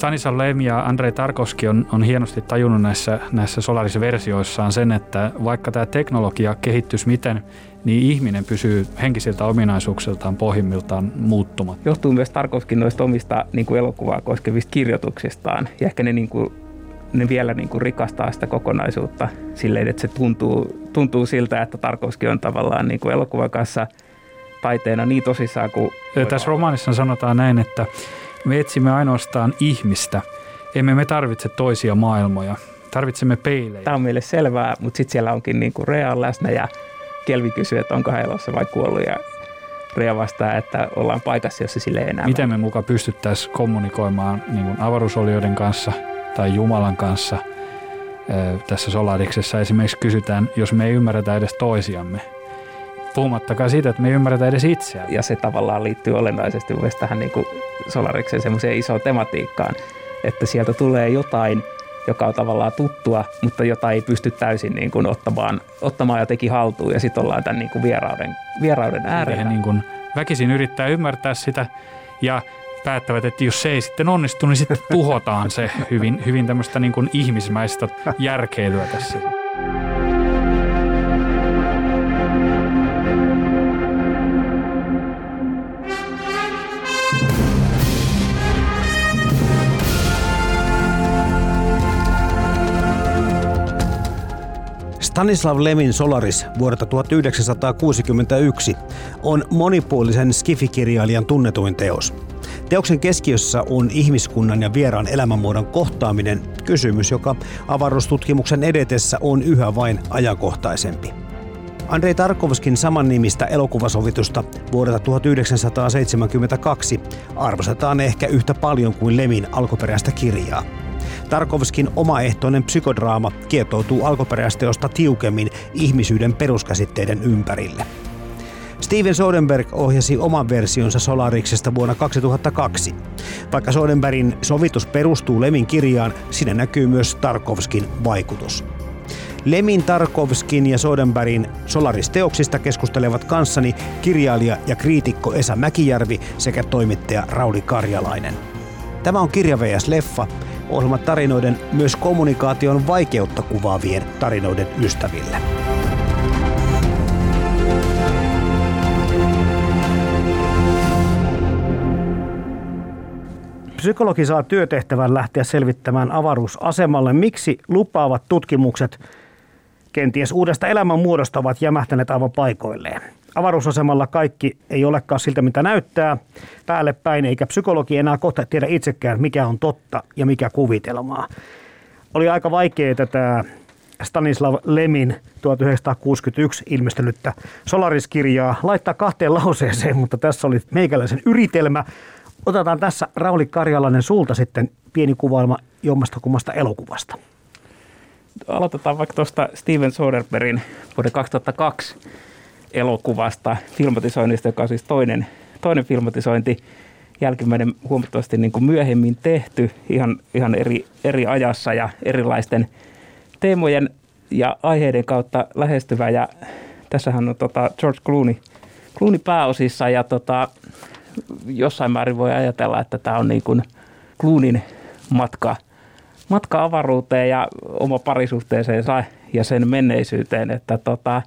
Stanislav Lem ja Andrei Tarkovski on, on hienosti tajunnut näissä, näissä Solaris-versioissaan sen, että vaikka tämä teknologia kehittyisi miten, niin ihminen pysyy henkisiltä ominaisuuksiltaan pohjimmiltaan muuttumatta. Johtuu myös Tarkovskin noista omista niin kuin elokuvaa koskevista kirjoituksistaan ja ehkä ne, niin kuin, ne vielä niin kuin rikastaa sitä kokonaisuutta silleen, että se tuntuu, tuntuu siltä, että Tarkovski on tavallaan niin kuin elokuvan kanssa taiteena niin tosissaan kuin... Tässä romaanissa sanotaan näin, että me etsimme ainoastaan ihmistä. Emme me tarvitse toisia maailmoja. Tarvitsemme peilejä. Tämä on meille selvää, mutta sitten siellä onkin niin kuin Rea läsnä ja Kelvi kysyy, että onko hän elossa vai kuollut ja Rea vastaa, että ollaan paikassa, jossa sille ei enää. Miten me mukaan pystyttäisiin kommunikoimaan niin kuin avaruusolioiden kanssa tai Jumalan kanssa tässä Solariksessa esimerkiksi kysytään, jos me ei ymmärretä edes toisiamme, Puhumattakaan siitä, että me ei ymmärretä edes itseään. Ja se tavallaan liittyy olennaisesti myös tähän niin kuin Solariksen semmoiseen isoon tematiikkaan, että sieltä tulee jotain, joka on tavallaan tuttua, mutta jota ei pysty täysin niin kuin ottamaan, ottamaan jotenkin haltuun. Ja sitten ollaan tämän niin kuin vierauden, vierauden äärellä. Niin kuin väkisin yrittää ymmärtää sitä ja päättävät, että jos se ei sitten onnistu, niin sitten tuhotaan se hyvin, hyvin tämmöistä niin kuin ihmismäistä järkeilyä tässä. Stanislav Lemin Solaris vuodelta 1961 on monipuolisen skifikirjailijan tunnetuin teos. Teoksen keskiössä on ihmiskunnan ja vieraan elämänmuodon kohtaaminen, kysymys, joka avaruustutkimuksen edetessä on yhä vain ajankohtaisempi. Andrei Tarkovskin samannimistä elokuvasovitusta vuodelta 1972 arvostetaan ehkä yhtä paljon kuin Lemin alkuperäistä kirjaa. Tarkovskin omaehtoinen psykodraama kietoutuu alkuperäisteosta tiukemmin ihmisyyden peruskäsitteiden ympärille. Steven Soderbergh ohjasi oman versionsa Solariksesta vuonna 2002. Vaikka Soderbergin sovitus perustuu Lemin kirjaan, siinä näkyy myös Tarkovskin vaikutus. Lemin Tarkovskin ja Soderbergin Solaris-teoksista keskustelevat kanssani kirjailija ja kriitikko Esa Mäkijärvi sekä toimittaja Rauli Karjalainen. Tämä on Kirja vs. Leffa, ohjelma tarinoiden myös kommunikaation vaikeutta kuvaavien tarinoiden ystäville. Psykologi saa työtehtävän lähteä selvittämään avaruusasemalle, miksi lupaavat tutkimukset kenties uudesta elämänmuodosta ovat jämähtäneet aivan paikoilleen. Avaruusasemalla kaikki ei olekaan siltä, mitä näyttää päälle päin, eikä psykologi enää kohta tiedä itsekään, mikä on totta ja mikä kuvitelmaa. Oli aika vaikea tätä Stanislav Lemin 1961 ilmestynyttä Solaris-kirjaa laittaa kahteen lauseeseen, mutta tässä oli meikäläisen yritelmä. Otetaan tässä Rauli Karjalainen sulta sitten pieni kuvailma jommasta kummasta elokuvasta. Aloitetaan vaikka tuosta Steven Soderbergin vuoden 2002 elokuvasta, filmatisoinnista, joka on siis toinen, toinen filmatisointi, jälkimmäinen huomattavasti niin kuin myöhemmin tehty ihan, ihan eri, eri ajassa ja erilaisten teemojen ja aiheiden kautta lähestyvä. Ja tässähän on tota George Clooney, Clooney pääosissa ja tota, jossain määrin voi ajatella, että tämä on niin kuin Clooneyn matka, matka avaruuteen ja oma parisuhteeseensa ja sen menneisyyteen, että tota,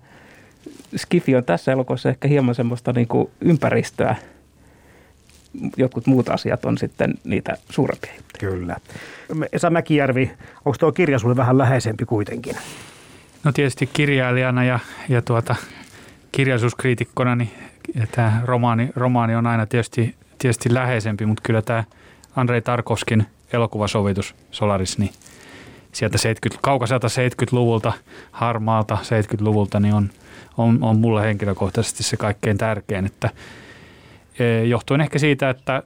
Skifi on tässä elokuvassa ehkä hieman semmoista niin kuin ympäristöä. Jotkut muut asiat on sitten niitä suurempia Kyllä. Esa Mäkijärvi, onko tuo kirja sulle vähän läheisempi kuitenkin? No tietysti kirjailijana ja, ja tuota, kirjallisuuskriitikkona, niin tämä romaani, romaani on aina tietysti, tietysti läheisempi, mutta kyllä tämä Andrei Tarkovskin elokuvasovitus Solaris, niin sieltä 70, kaukaiselta 70-luvulta, harmaalta 70-luvulta, niin on – on, on mulle henkilökohtaisesti se kaikkein tärkein, että e, johtuen ehkä siitä, että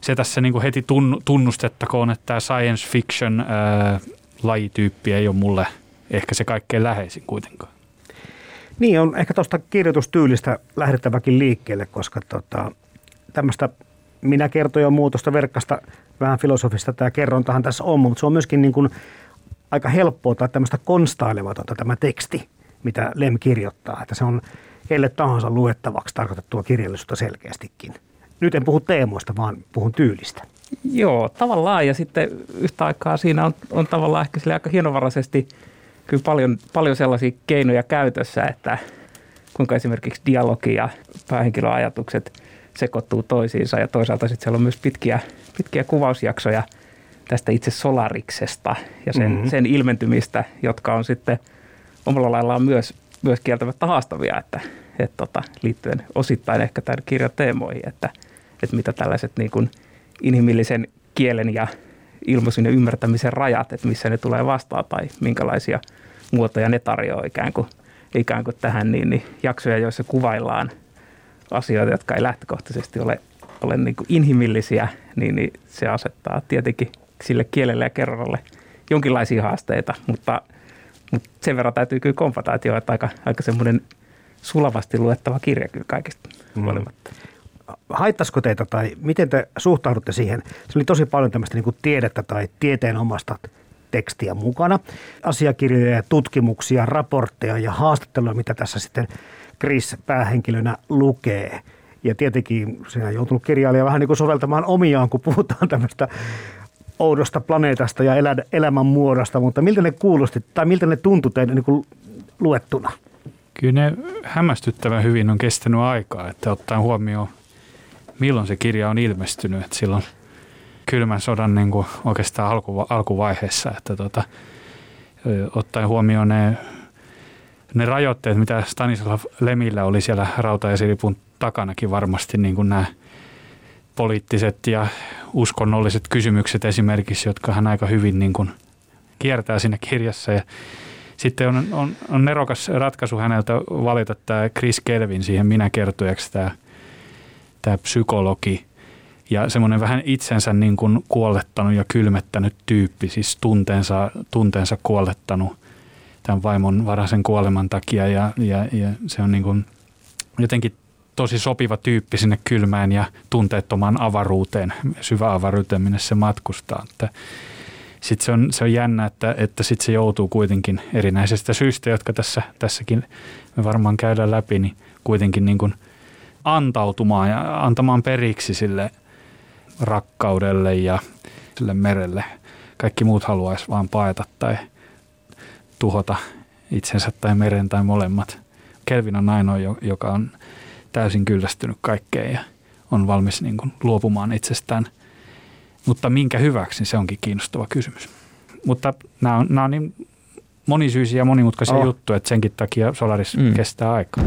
se tässä niin kuin heti tunnustettakoon, että tämä science fiction ää, lajityyppi ei ole mulle ehkä se kaikkein läheisin kuitenkaan. Niin, on ehkä tuosta kirjoitustyylistä lähdettäväkin liikkeelle, koska tota, tämmöistä minä kertoja muutosta verkkasta vähän filosofista tämä kerrontahan tässä on, mutta se on myöskin niin kuin aika helppoa tai tämmöistä konstailematonta tämä teksti, mitä Lem kirjoittaa, että se on kelle tahansa luettavaksi tarkoitettua kirjallisuutta selkeästikin. Nyt en puhu teemoista, vaan puhun tyylistä. Joo, tavallaan ja sitten yhtä aikaa siinä on, on tavallaan ehkä sille aika hienovaraisesti kyllä paljon, paljon sellaisia keinoja käytössä, että kuinka esimerkiksi dialogi ja päähenkilöajatukset sekoittuu toisiinsa ja toisaalta sitten siellä on myös pitkiä, pitkiä kuvausjaksoja tästä itse solariksesta ja sen, mm-hmm. sen ilmentymistä, jotka on sitten omalla laillaan myös, myös kieltämättä haastavia, että, että tota, liittyen osittain ehkä tämän kirjan teemoihin, että, että mitä tällaiset niin kuin inhimillisen kielen ja ilmaisun ja ymmärtämisen rajat, että missä ne tulee vastaan tai minkälaisia muotoja ne tarjoaa ikään kuin, ikään kuin tähän, niin, niin jaksoja, joissa kuvaillaan asioita, jotka ei lähtökohtaisesti ole, ole niin kuin inhimillisiä, niin, niin se asettaa tietenkin sille kielelle ja kerrolle jonkinlaisia haasteita, mutta, mutta sen verran täytyy kyllä kompata, että, jo, että aika, aika semmoinen sulavasti luettava kirja kyllä kaikista mm. huolimatta haittaisiko teitä tai miten te suhtaudutte siihen? Se oli tosi paljon tämmöistä niin tiedettä tai tieteen omasta tekstiä mukana. Asiakirjoja ja tutkimuksia, raportteja ja haastatteluja, mitä tässä sitten Chris päähenkilönä lukee. Ja tietenkin siinä on joutunut kirjailija vähän niin kuin soveltamaan omiaan, kun puhutaan tämmöistä oudosta planeetasta ja elä, elämän muodosta, mutta miltä ne kuulosti tai miltä ne tuntui teille niin luettuna? Kyllä ne hämmästyttävän hyvin on kestänyt aikaa, että ottaen huomioon milloin se kirja on ilmestynyt, että silloin kylmän sodan niin kuin oikeastaan alku, alkuvaiheessa, että tota, ottaen huomioon ne, ne rajoitteet, mitä Stanislav Lemillä oli siellä rautaesiripun takanakin varmasti niin kuin nämä poliittiset ja uskonnolliset kysymykset esimerkiksi, jotka hän aika hyvin niin kuin kiertää siinä kirjassa. Ja sitten on, on, on nerokas ratkaisu häneltä valita tämä Chris Kelvin siihen minä kertojaksi tämä tämä psykologi. Ja semmoinen vähän itsensä niin kuin kuollettanut ja kylmettänyt tyyppi, siis tunteensa, tunteensa kuollettanut tämän vaimon varaisen kuoleman takia. Ja, ja, ja se on niin kuin jotenkin tosi sopiva tyyppi sinne kylmään ja tunteettomaan avaruuteen, syvä avaruuteen, minne se matkustaa. Sitten se on, se on jännä, että, että sitten se joutuu kuitenkin erinäisestä syystä, jotka tässä, tässäkin me varmaan käydään läpi, niin kuitenkin niin kuin – antautumaan ja antamaan periksi sille rakkaudelle ja sille merelle. Kaikki muut haluaisi vaan paeta tai tuhota itsensä tai meren tai molemmat. Kelvin on ainoa, joka on täysin kyllästynyt kaikkeen ja on valmis niin kuin luopumaan itsestään. Mutta minkä hyväksi, niin se onkin kiinnostava kysymys. Mutta nämä on, nämä on niin monisyisiä ja monimutkaisia oh. juttuja, että senkin takia Solaris mm. kestää aikaa.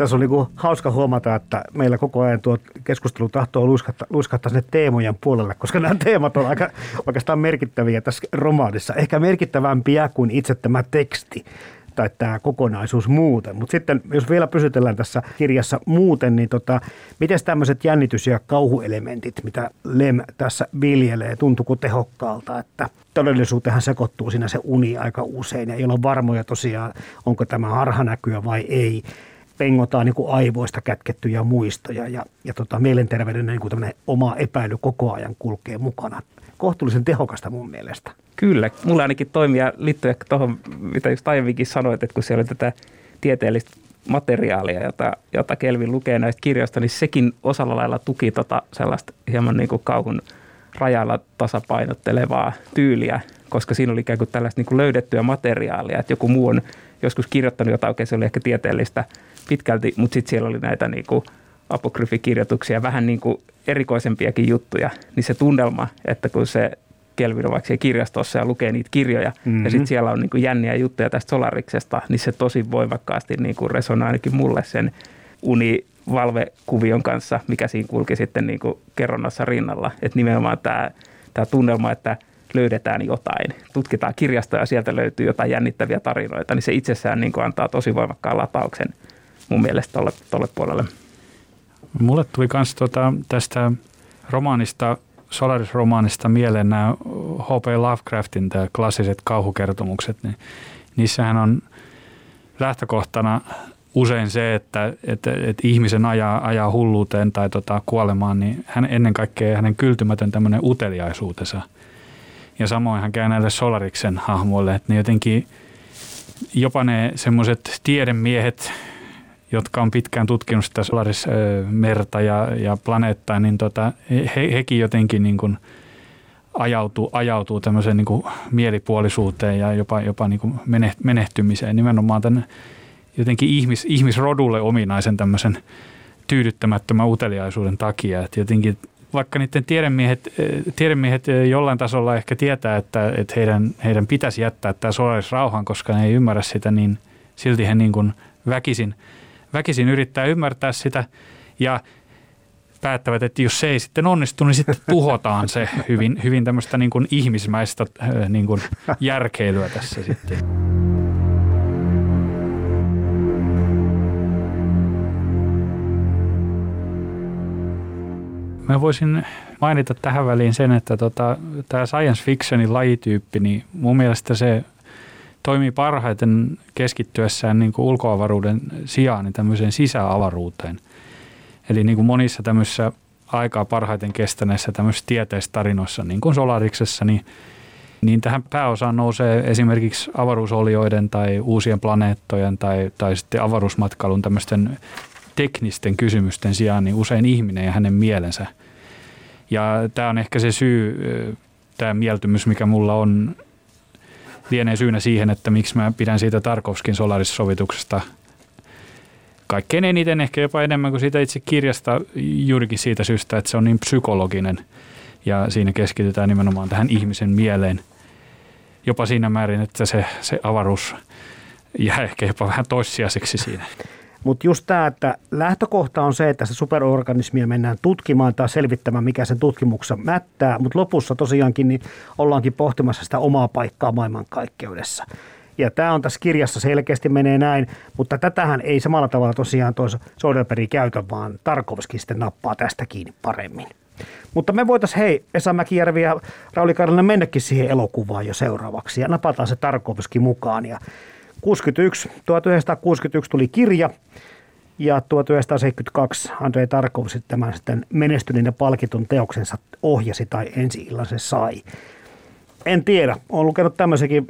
tässä on niin hauska huomata, että meillä koko ajan tuo keskustelu tahtoo luiskahtaa, luiskahtaa sinne teemojen puolelle, koska nämä teemat on aika oikeastaan merkittäviä tässä romaanissa. Ehkä merkittävämpiä kuin itse tämä teksti tai tämä kokonaisuus muuten. Mutta sitten jos vielä pysytellään tässä kirjassa muuten, niin tota, miten tämmöiset jännitys- ja kauhuelementit, mitä Lem tässä viljelee, tuntuuko tehokkaalta, että todellisuutenhan sekoittuu siinä se uni aika usein ja ei ole varmoja tosiaan, onko tämä harhanäkyä vai ei pengotaan niin kuin aivoista kätkettyjä muistoja ja, ja tota, mielenterveyden niin kuin oma epäily koko ajan kulkee mukana. Kohtuullisen tehokasta mun mielestä. Kyllä, mulla ainakin toimia liittyy ehkä tuohon, mitä just aiemminkin sanoit, että kun siellä oli tätä tieteellistä materiaalia, jota, jota Kelvin lukee näistä kirjoista, niin sekin osalla lailla tuki tota sellaista hieman niin kuin kauhun rajalla tasapainottelevaa tyyliä, koska siinä oli ikään kuin tällaista niin kuin löydettyä materiaalia, että joku muu on joskus kirjoittanut jotain, oikein se oli ehkä tieteellistä pitkälti, mutta sitten siellä oli näitä niin kuin apokryfikirjoituksia, vähän niin kuin erikoisempiakin juttuja, niin se tunnelma, että kun se Kelvin on vaikka kirjastossa ja lukee niitä kirjoja, mm-hmm. ja sitten siellä on niin kuin jänniä juttuja tästä Solariksesta, niin se tosi voimakkaasti niin kuin resonoi ainakin mulle sen univalvekuvion kanssa, mikä siinä kulki sitten niin kuin kerronnassa rinnalla. Että nimenomaan tämä, tämä tunnelma, että löydetään jotain, tutkitaan kirjastoja ja sieltä löytyy jotain jännittäviä tarinoita, niin se itsessään niin kuin antaa tosi voimakkaan latauksen – mun mielestä tuolle, tuolle puolelle. Mulle tuli myös tota, tästä romaanista, Solaris-romaanista mieleen nämä H.P. Lovecraftin tämä klassiset kauhukertomukset. Niin niissähän on lähtökohtana usein se, että, että, että ihmisen ajaa, ajaa hulluuteen tai tota, kuolemaan, niin hän ennen kaikkea hänen kyltymätön tämmöinen uteliaisuutensa. Ja samoin hän käy näille Solariksen hahmoille, että ne jotenkin jopa ne semmoiset tiedemiehet, jotka on pitkään tutkinut sitä Solaris-merta ja, ja planeettaa, niin tota, he, hekin jotenkin niin kuin ajautuu, ajautuu tämmöiseen niin kuin mielipuolisuuteen ja jopa, jopa niin kuin menehtymiseen nimenomaan tämän jotenkin ihmis, ihmisrodulle ominaisen tämmöisen tyydyttämättömän uteliaisuuden takia. Että jotenkin vaikka niiden tiedemiehet, tiedemiehet jollain tasolla ehkä tietää, että, että heidän, heidän pitäisi jättää tämä Solaris rauhan, koska ne ei ymmärrä sitä, niin silti he niin kuin väkisin, väkisin yrittää ymmärtää sitä ja päättävät, että jos se ei sitten onnistu, niin sitten tuhotaan se hyvin, hyvin tämmöistä niin kuin ihmismäistä niin kuin järkeilyä tässä sitten. Mä voisin mainita tähän väliin sen, että tota, tämä science fictionin lajityyppi, niin mun mielestä se toimii parhaiten keskittyessään niin kuin ulkoavaruuden sijaan niin tämmöiseen sisäavaruuteen. Eli niin kuin monissa tämmöisissä aikaa parhaiten kestäneissä tämmöisissä tieteistarinoissa, niin kuin Solariksessa, niin, niin tähän pääosaan nousee esimerkiksi avaruusolioiden tai uusien planeettojen tai, tai sitten avaruusmatkailun tämmöisten teknisten kysymysten sijaan niin usein ihminen ja hänen mielensä. Ja tämä on ehkä se syy, tämä mieltymys, mikä mulla on, lienee syynä siihen, että miksi mä pidän siitä Tarkovskin Solaris-sovituksesta kaikkein eniten, ehkä jopa enemmän kuin siitä itse kirjasta, juurikin siitä syystä, että se on niin psykologinen ja siinä keskitytään nimenomaan tähän ihmisen mieleen. Jopa siinä määrin, että se, se avaruus jää ehkä jopa vähän toissijaiseksi siinä. Mutta just tämä, että lähtökohta on se, että se superorganismia mennään tutkimaan tai selvittämään, mikä sen tutkimuksessa mättää, mutta lopussa tosiaankin niin ollaankin pohtimassa sitä omaa paikkaa maailmankaikkeudessa. Ja tämä on tässä kirjassa selkeästi menee näin, mutta tätähän ei samalla tavalla tosiaan tuossa Soderberg käytä, vaan Tarkovski sitten nappaa tästä kiinni paremmin. Mutta me voitaisiin, hei, Esa Mäkijärvi ja Rauli Karlinen mennäkin siihen elokuvaan jo seuraavaksi ja napataan se Tarkovski mukaan. Ja 61, 1961 tuli kirja ja 1972 Andrei Tarkovski tämän sitten menestyneen ja palkitun teoksensa ohjasi tai ensi illan se sai. En tiedä, olen lukenut tämmöisenkin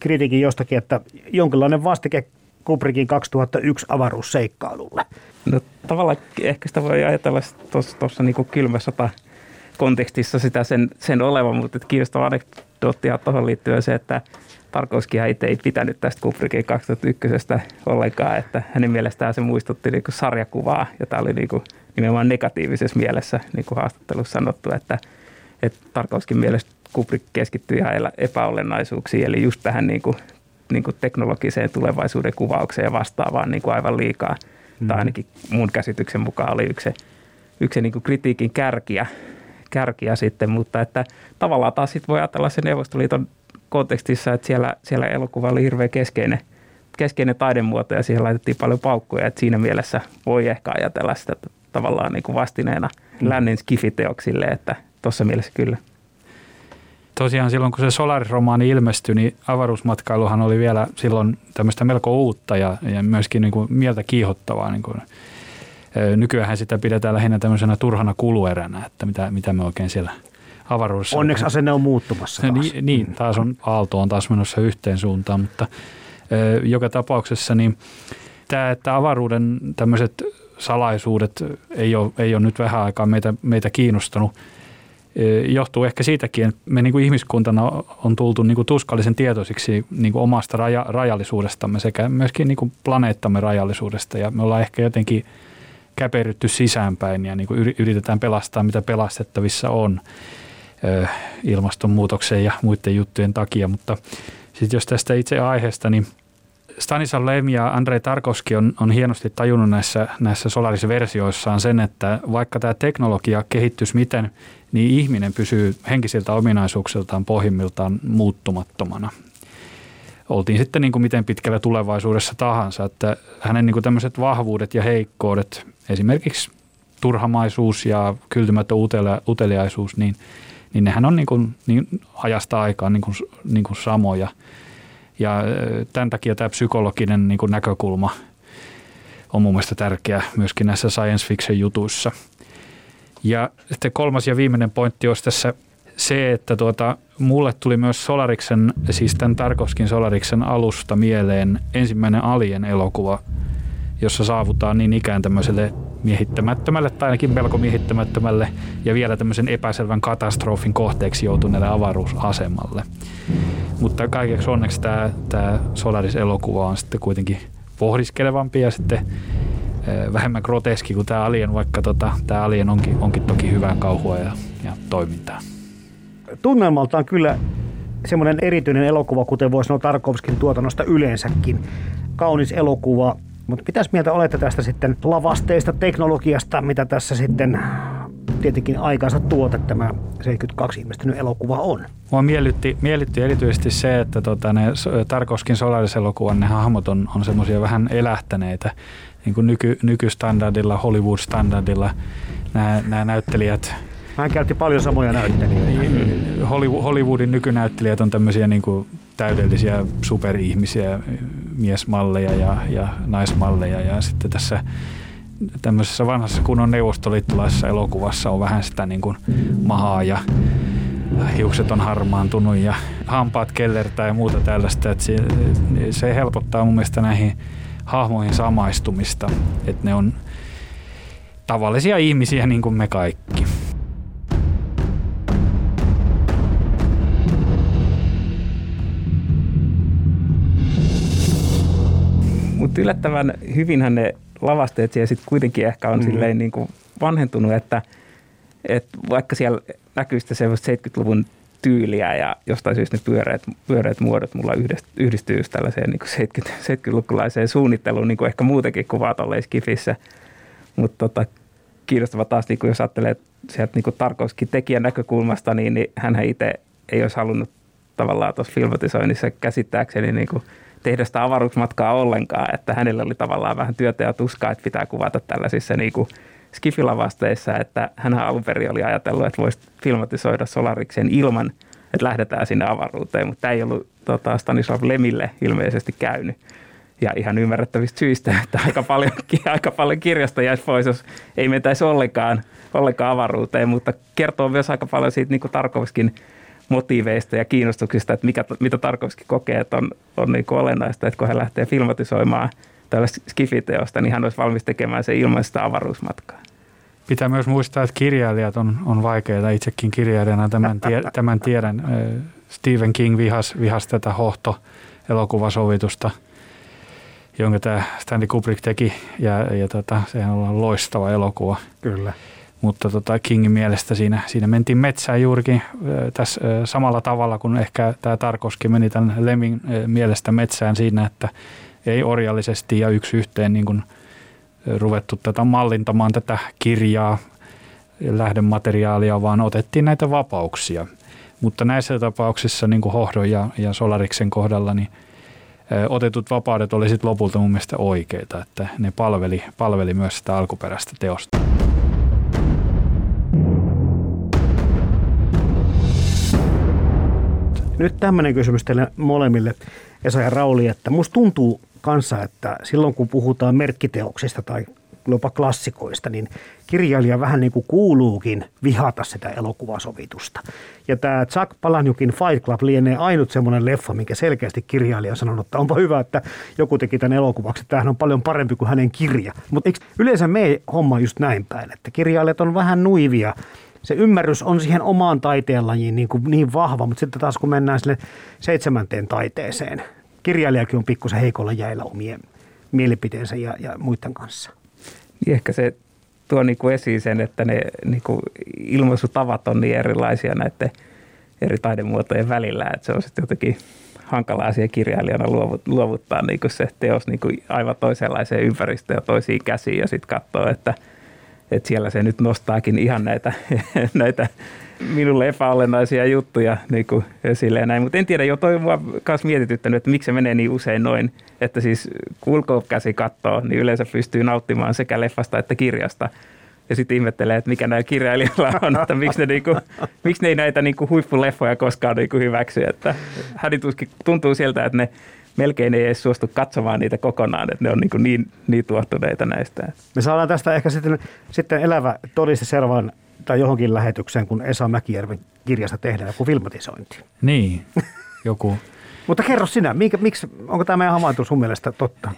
kritiikin jostakin, että jonkinlainen vastike Kubrickin 2001 avaruusseikkailulle. No tavallaan ehkä sitä voi ajatella tuossa niin kylmäsota kontekstissa sitä sen, sen olevan, mutta kiinnostava anekdoottia tuohon liittyen se, että Tarkovski itse ei pitänyt tästä Kubrickin 2001 ollenkaan, että hänen mielestään se muistutti niin sarjakuvaa, ja tämä oli niin kuin nimenomaan negatiivisessa mielessä niin kuin haastattelussa sanottu, että, että Tarkovskin mielestä Kubrick keskittyi ihan epäolennaisuuksiin, eli just tähän niin kuin, niin kuin teknologiseen tulevaisuuden kuvaukseen ja vastaavaan niin kuin aivan liikaa. Mm. Tai ainakin mun käsityksen mukaan oli yksi, yksi niin kuin kritiikin kärkiä, kärkiä sitten, mutta että tavallaan taas sitten voi ajatella se Neuvostoliiton kontekstissa, että siellä, siellä elokuva oli hirveän keskeinen, keskeinen taidemuoto ja siihen laitettiin paljon paukkuja, että siinä mielessä voi ehkä ajatella sitä tavallaan niin kuin vastineena mm. lännen skifiteoksille, että tuossa mielessä kyllä. Tosiaan silloin, kun se Solaris-romaani ilmestyi, niin avaruusmatkailuhan oli vielä silloin tämmöistä melko uutta ja, ja myöskin niin kuin mieltä kiihottavaa. Niin kuin, nykyään sitä pidetään lähinnä tämmöisenä turhana kulueränä, että mitä, mitä me oikein siellä – avaruudessa. Onneksi asenne on muuttumassa taas. Niin, niin taas on aalto on taas menossa yhteen suuntaan, mutta ö, joka tapauksessa niin tämä, että avaruuden tämmöiset salaisuudet ei ole, ei ole nyt vähän aikaa meitä, meitä kiinnostanut, johtuu ehkä siitäkin, että me niin kuin ihmiskuntana on tultu niin kuin tuskallisen tietoisiksi niin kuin omasta raja, rajallisuudestamme sekä myöskin niin kuin planeettamme rajallisuudesta ja me ollaan ehkä jotenkin käperrytty sisäänpäin ja niin kuin yritetään pelastaa mitä pelastettavissa on ilmastonmuutoksen ja muiden juttujen takia. Mutta sitten jos tästä itse aiheesta, niin Stanislav Lem ja Andrei Tarkovski on, on hienosti tajunnut näissä, näissä Solaris-versioissaan sen, että vaikka tämä teknologia kehittyisi miten, niin ihminen pysyy henkisiltä ominaisuuksiltaan pohjimmiltaan muuttumattomana. Oltiin sitten niin kuin miten pitkällä tulevaisuudessa tahansa, että hänen niin kuin tämmöiset vahvuudet ja heikkoudet, esimerkiksi turhamaisuus ja kyltymätön uteliaisuus, niin, niin nehän on niin kuin, niin ajasta aikaan niin kuin, niin kuin samoja. Ja tämän takia tämä psykologinen niin kuin näkökulma on mun mielestä tärkeä myöskin näissä science fiction jutuissa. Ja sitten kolmas ja viimeinen pointti olisi tässä se, että tuota, mulle tuli myös Solariksen, siis tämän Tarkovskin Solariksen alusta mieleen ensimmäinen Alien elokuva, jossa saavutaan niin ikään tämmöiselle miehittämättömälle tai ainakin melko miehittämättömälle ja vielä tämmöisen epäselvän katastrofin kohteeksi joutuneelle avaruusasemalle. Mutta kaikeksi onneksi tämä, tämä Solaris-elokuva on sitten kuitenkin pohdiskelevampi ja sitten vähemmän groteski kuin tämä Alien, vaikka tota, tämä Alien onkin, onkin toki hyvää kauhua ja, ja toimintaa. Tunnelmaltaan kyllä semmoinen erityinen elokuva, kuten voisi sanoa Tarkovskin tuotannosta yleensäkin. Kaunis elokuva, mutta pitäisi mieltä olette tästä sitten lavasteista, teknologiasta, mitä tässä sitten tietenkin aikansa tuote tämä 72 ilmestynyt elokuva on. Mua miellytti, miellytti erityisesti se, että tota, ne Tarkovskin Solaris-elokuvan ne hahmot on, on semmoisia vähän elähtäneitä niin kuin nyky, nykystandardilla, Hollywood-standardilla nämä, nämä näyttelijät hän käytti paljon samoja näyttelijöitä. Hollywoodin nykynäyttelijät on tämmöisiä niin kuin täydellisiä superihmisiä, miesmalleja ja, ja naismalleja. Ja sitten tässä tämmöisessä vanhassa kunnon neuvostoliittolaisessa elokuvassa on vähän sitä niin kuin mahaa ja hiukset on harmaantunut ja hampaat kellertää ja muuta tällaista. Että se, se helpottaa mun mielestä näihin hahmoihin samaistumista, että ne on tavallisia ihmisiä niin kuin me kaikki. Mutta yllättävän hyvinhän ne lavasteet siellä sitten kuitenkin ehkä on mm. silleen niin kuin vanhentunut, että, että vaikka siellä näkyy sitä 70-luvun tyyliä ja jostain syystä ne pyöreät, pyöreät muodot mulla yhdistyy just tällaiseen niin 70, 70-lukulaiseen suunnitteluun, niin kuin ehkä muutenkin kuvaa tolleen skifissä. Mutta tota, kiinnostava taas, niin kuin jos ajattelee sieltä niin Tarkovskin tekijän näkökulmasta, niin, niin hän itse ei olisi halunnut tavallaan tuossa filmatisoinnissa käsittääkseni niin kuin tehdä sitä avaruusmatkaa ollenkaan, että hänellä oli tavallaan vähän työtä ja tuskaa, että pitää kuvata tällaisissa niin kuin skifilavasteissa, että hän alun perin oli ajatellut, että voisi filmatisoida Solariksen ilman, että lähdetään sinne avaruuteen, mutta tämä ei ollut tota, Stanislav Lemille ilmeisesti käynyt. Ja ihan ymmärrettävistä syistä, että aika paljon, aika paljon kirjasta jäisi pois, jos ei mentäisi ollenkaan, ollenkaan avaruuteen, mutta kertoo myös aika paljon siitä niin kuin Tarkovskin motiiveista ja kiinnostuksista, että mikä, mitä Tarkovski kokee, että on, on niin kuin olennaista, että kun hän lähtee filmatisoimaan tällaista skifiteosta, niin hän olisi valmis tekemään se ilman sitä avaruusmatkaa. Pitää myös muistaa, että kirjailijat on, on vaikeita. Itsekin kirjailijana tämän, tie, tämän tiedän. Stephen King vihas, vihas tätä hohto-elokuvasovitusta, jonka tämä Stanley Kubrick teki. Ja, ja tota, sehän on loistava elokuva. Kyllä. Mutta tota Kingin mielestä siinä, siinä mentiin metsään juurikin tässä samalla tavalla kuin ehkä tämä Tarkoski meni tämän Lemin mielestä metsään siinä, että ei orjallisesti ja yksi yhteen niin kuin ruvettu tätä mallintamaan tätä kirjaa, lähdemateriaalia, vaan otettiin näitä vapauksia. Mutta näissä tapauksissa, niin kuin Hohdon ja, ja Solariksen kohdalla, niin otetut vapaudet oli lopulta mun mielestä oikeita, että ne palveli, palveli myös sitä alkuperäistä teosta. Nyt tämmöinen kysymys teille molemmille, Esa ja Rauli, että musta tuntuu kanssa, että silloin kun puhutaan merkkiteoksista tai jopa klassikoista, niin kirjailija vähän niin kuin kuuluukin vihata sitä elokuvasovitusta. Ja tämä Chuck Palahniukin Fight Club lienee ainut semmoinen leffa, minkä selkeästi kirjailija on sanonut, että onpa hyvä, että joku teki tämän elokuvaksi. Tämähän on paljon parempi kuin hänen kirja. Mutta yleensä me homma just näin päin, että kirjailijat on vähän nuivia se ymmärrys on siihen omaan taiteenlajiin niin, kuin niin vahva, mutta sitten taas kun mennään sille seitsemänteen taiteeseen, kirjailijakin on pikkusen heikolla jäillä omien mielipiteensä ja, ja muiden kanssa. Niin ehkä se tuo niin kuin esiin sen, että ne niin kuin ilmaisutavat on niin erilaisia näiden eri taidemuotojen välillä, että se on sitten jotenkin hankalaa siihen kirjailijana luovuttaa niin kuin se teos niin kuin aivan toisenlaiseen ympäristöön ja toisiin käsiin ja sitten katsoa, että – että siellä se nyt nostaakin ihan näitä, näitä minulle epäolennaisia juttuja niin kuin esille ja näin. Mutta en tiedä, jo toi mua myös mietityttänyt, että miksi se menee niin usein noin. Että siis kun ulkokäsi katsoo, niin yleensä pystyy nauttimaan sekä leffasta että kirjasta. ja sitten ihmettelee, että mikä näillä kirjailijoilla on, että miksi ne, niinku, miksi ne ei näitä niinku huippuleffoja koskaan niinku hyväksy. Että tuntuu sieltä, että ne melkein ei edes suostu katsomaan niitä kokonaan, että ne on niinku niin, niin tuottuneita näistä. Me saadaan tästä ehkä sitten, sitten elävä todiste seuraavan tai johonkin lähetykseen, kun Esa Mäkijärven kirjasta tehdään joku filmatisointi. Niin, joku. Mutta kerro sinä, minkä, miksi, onko tämä meidän havainto sun mielestä totta?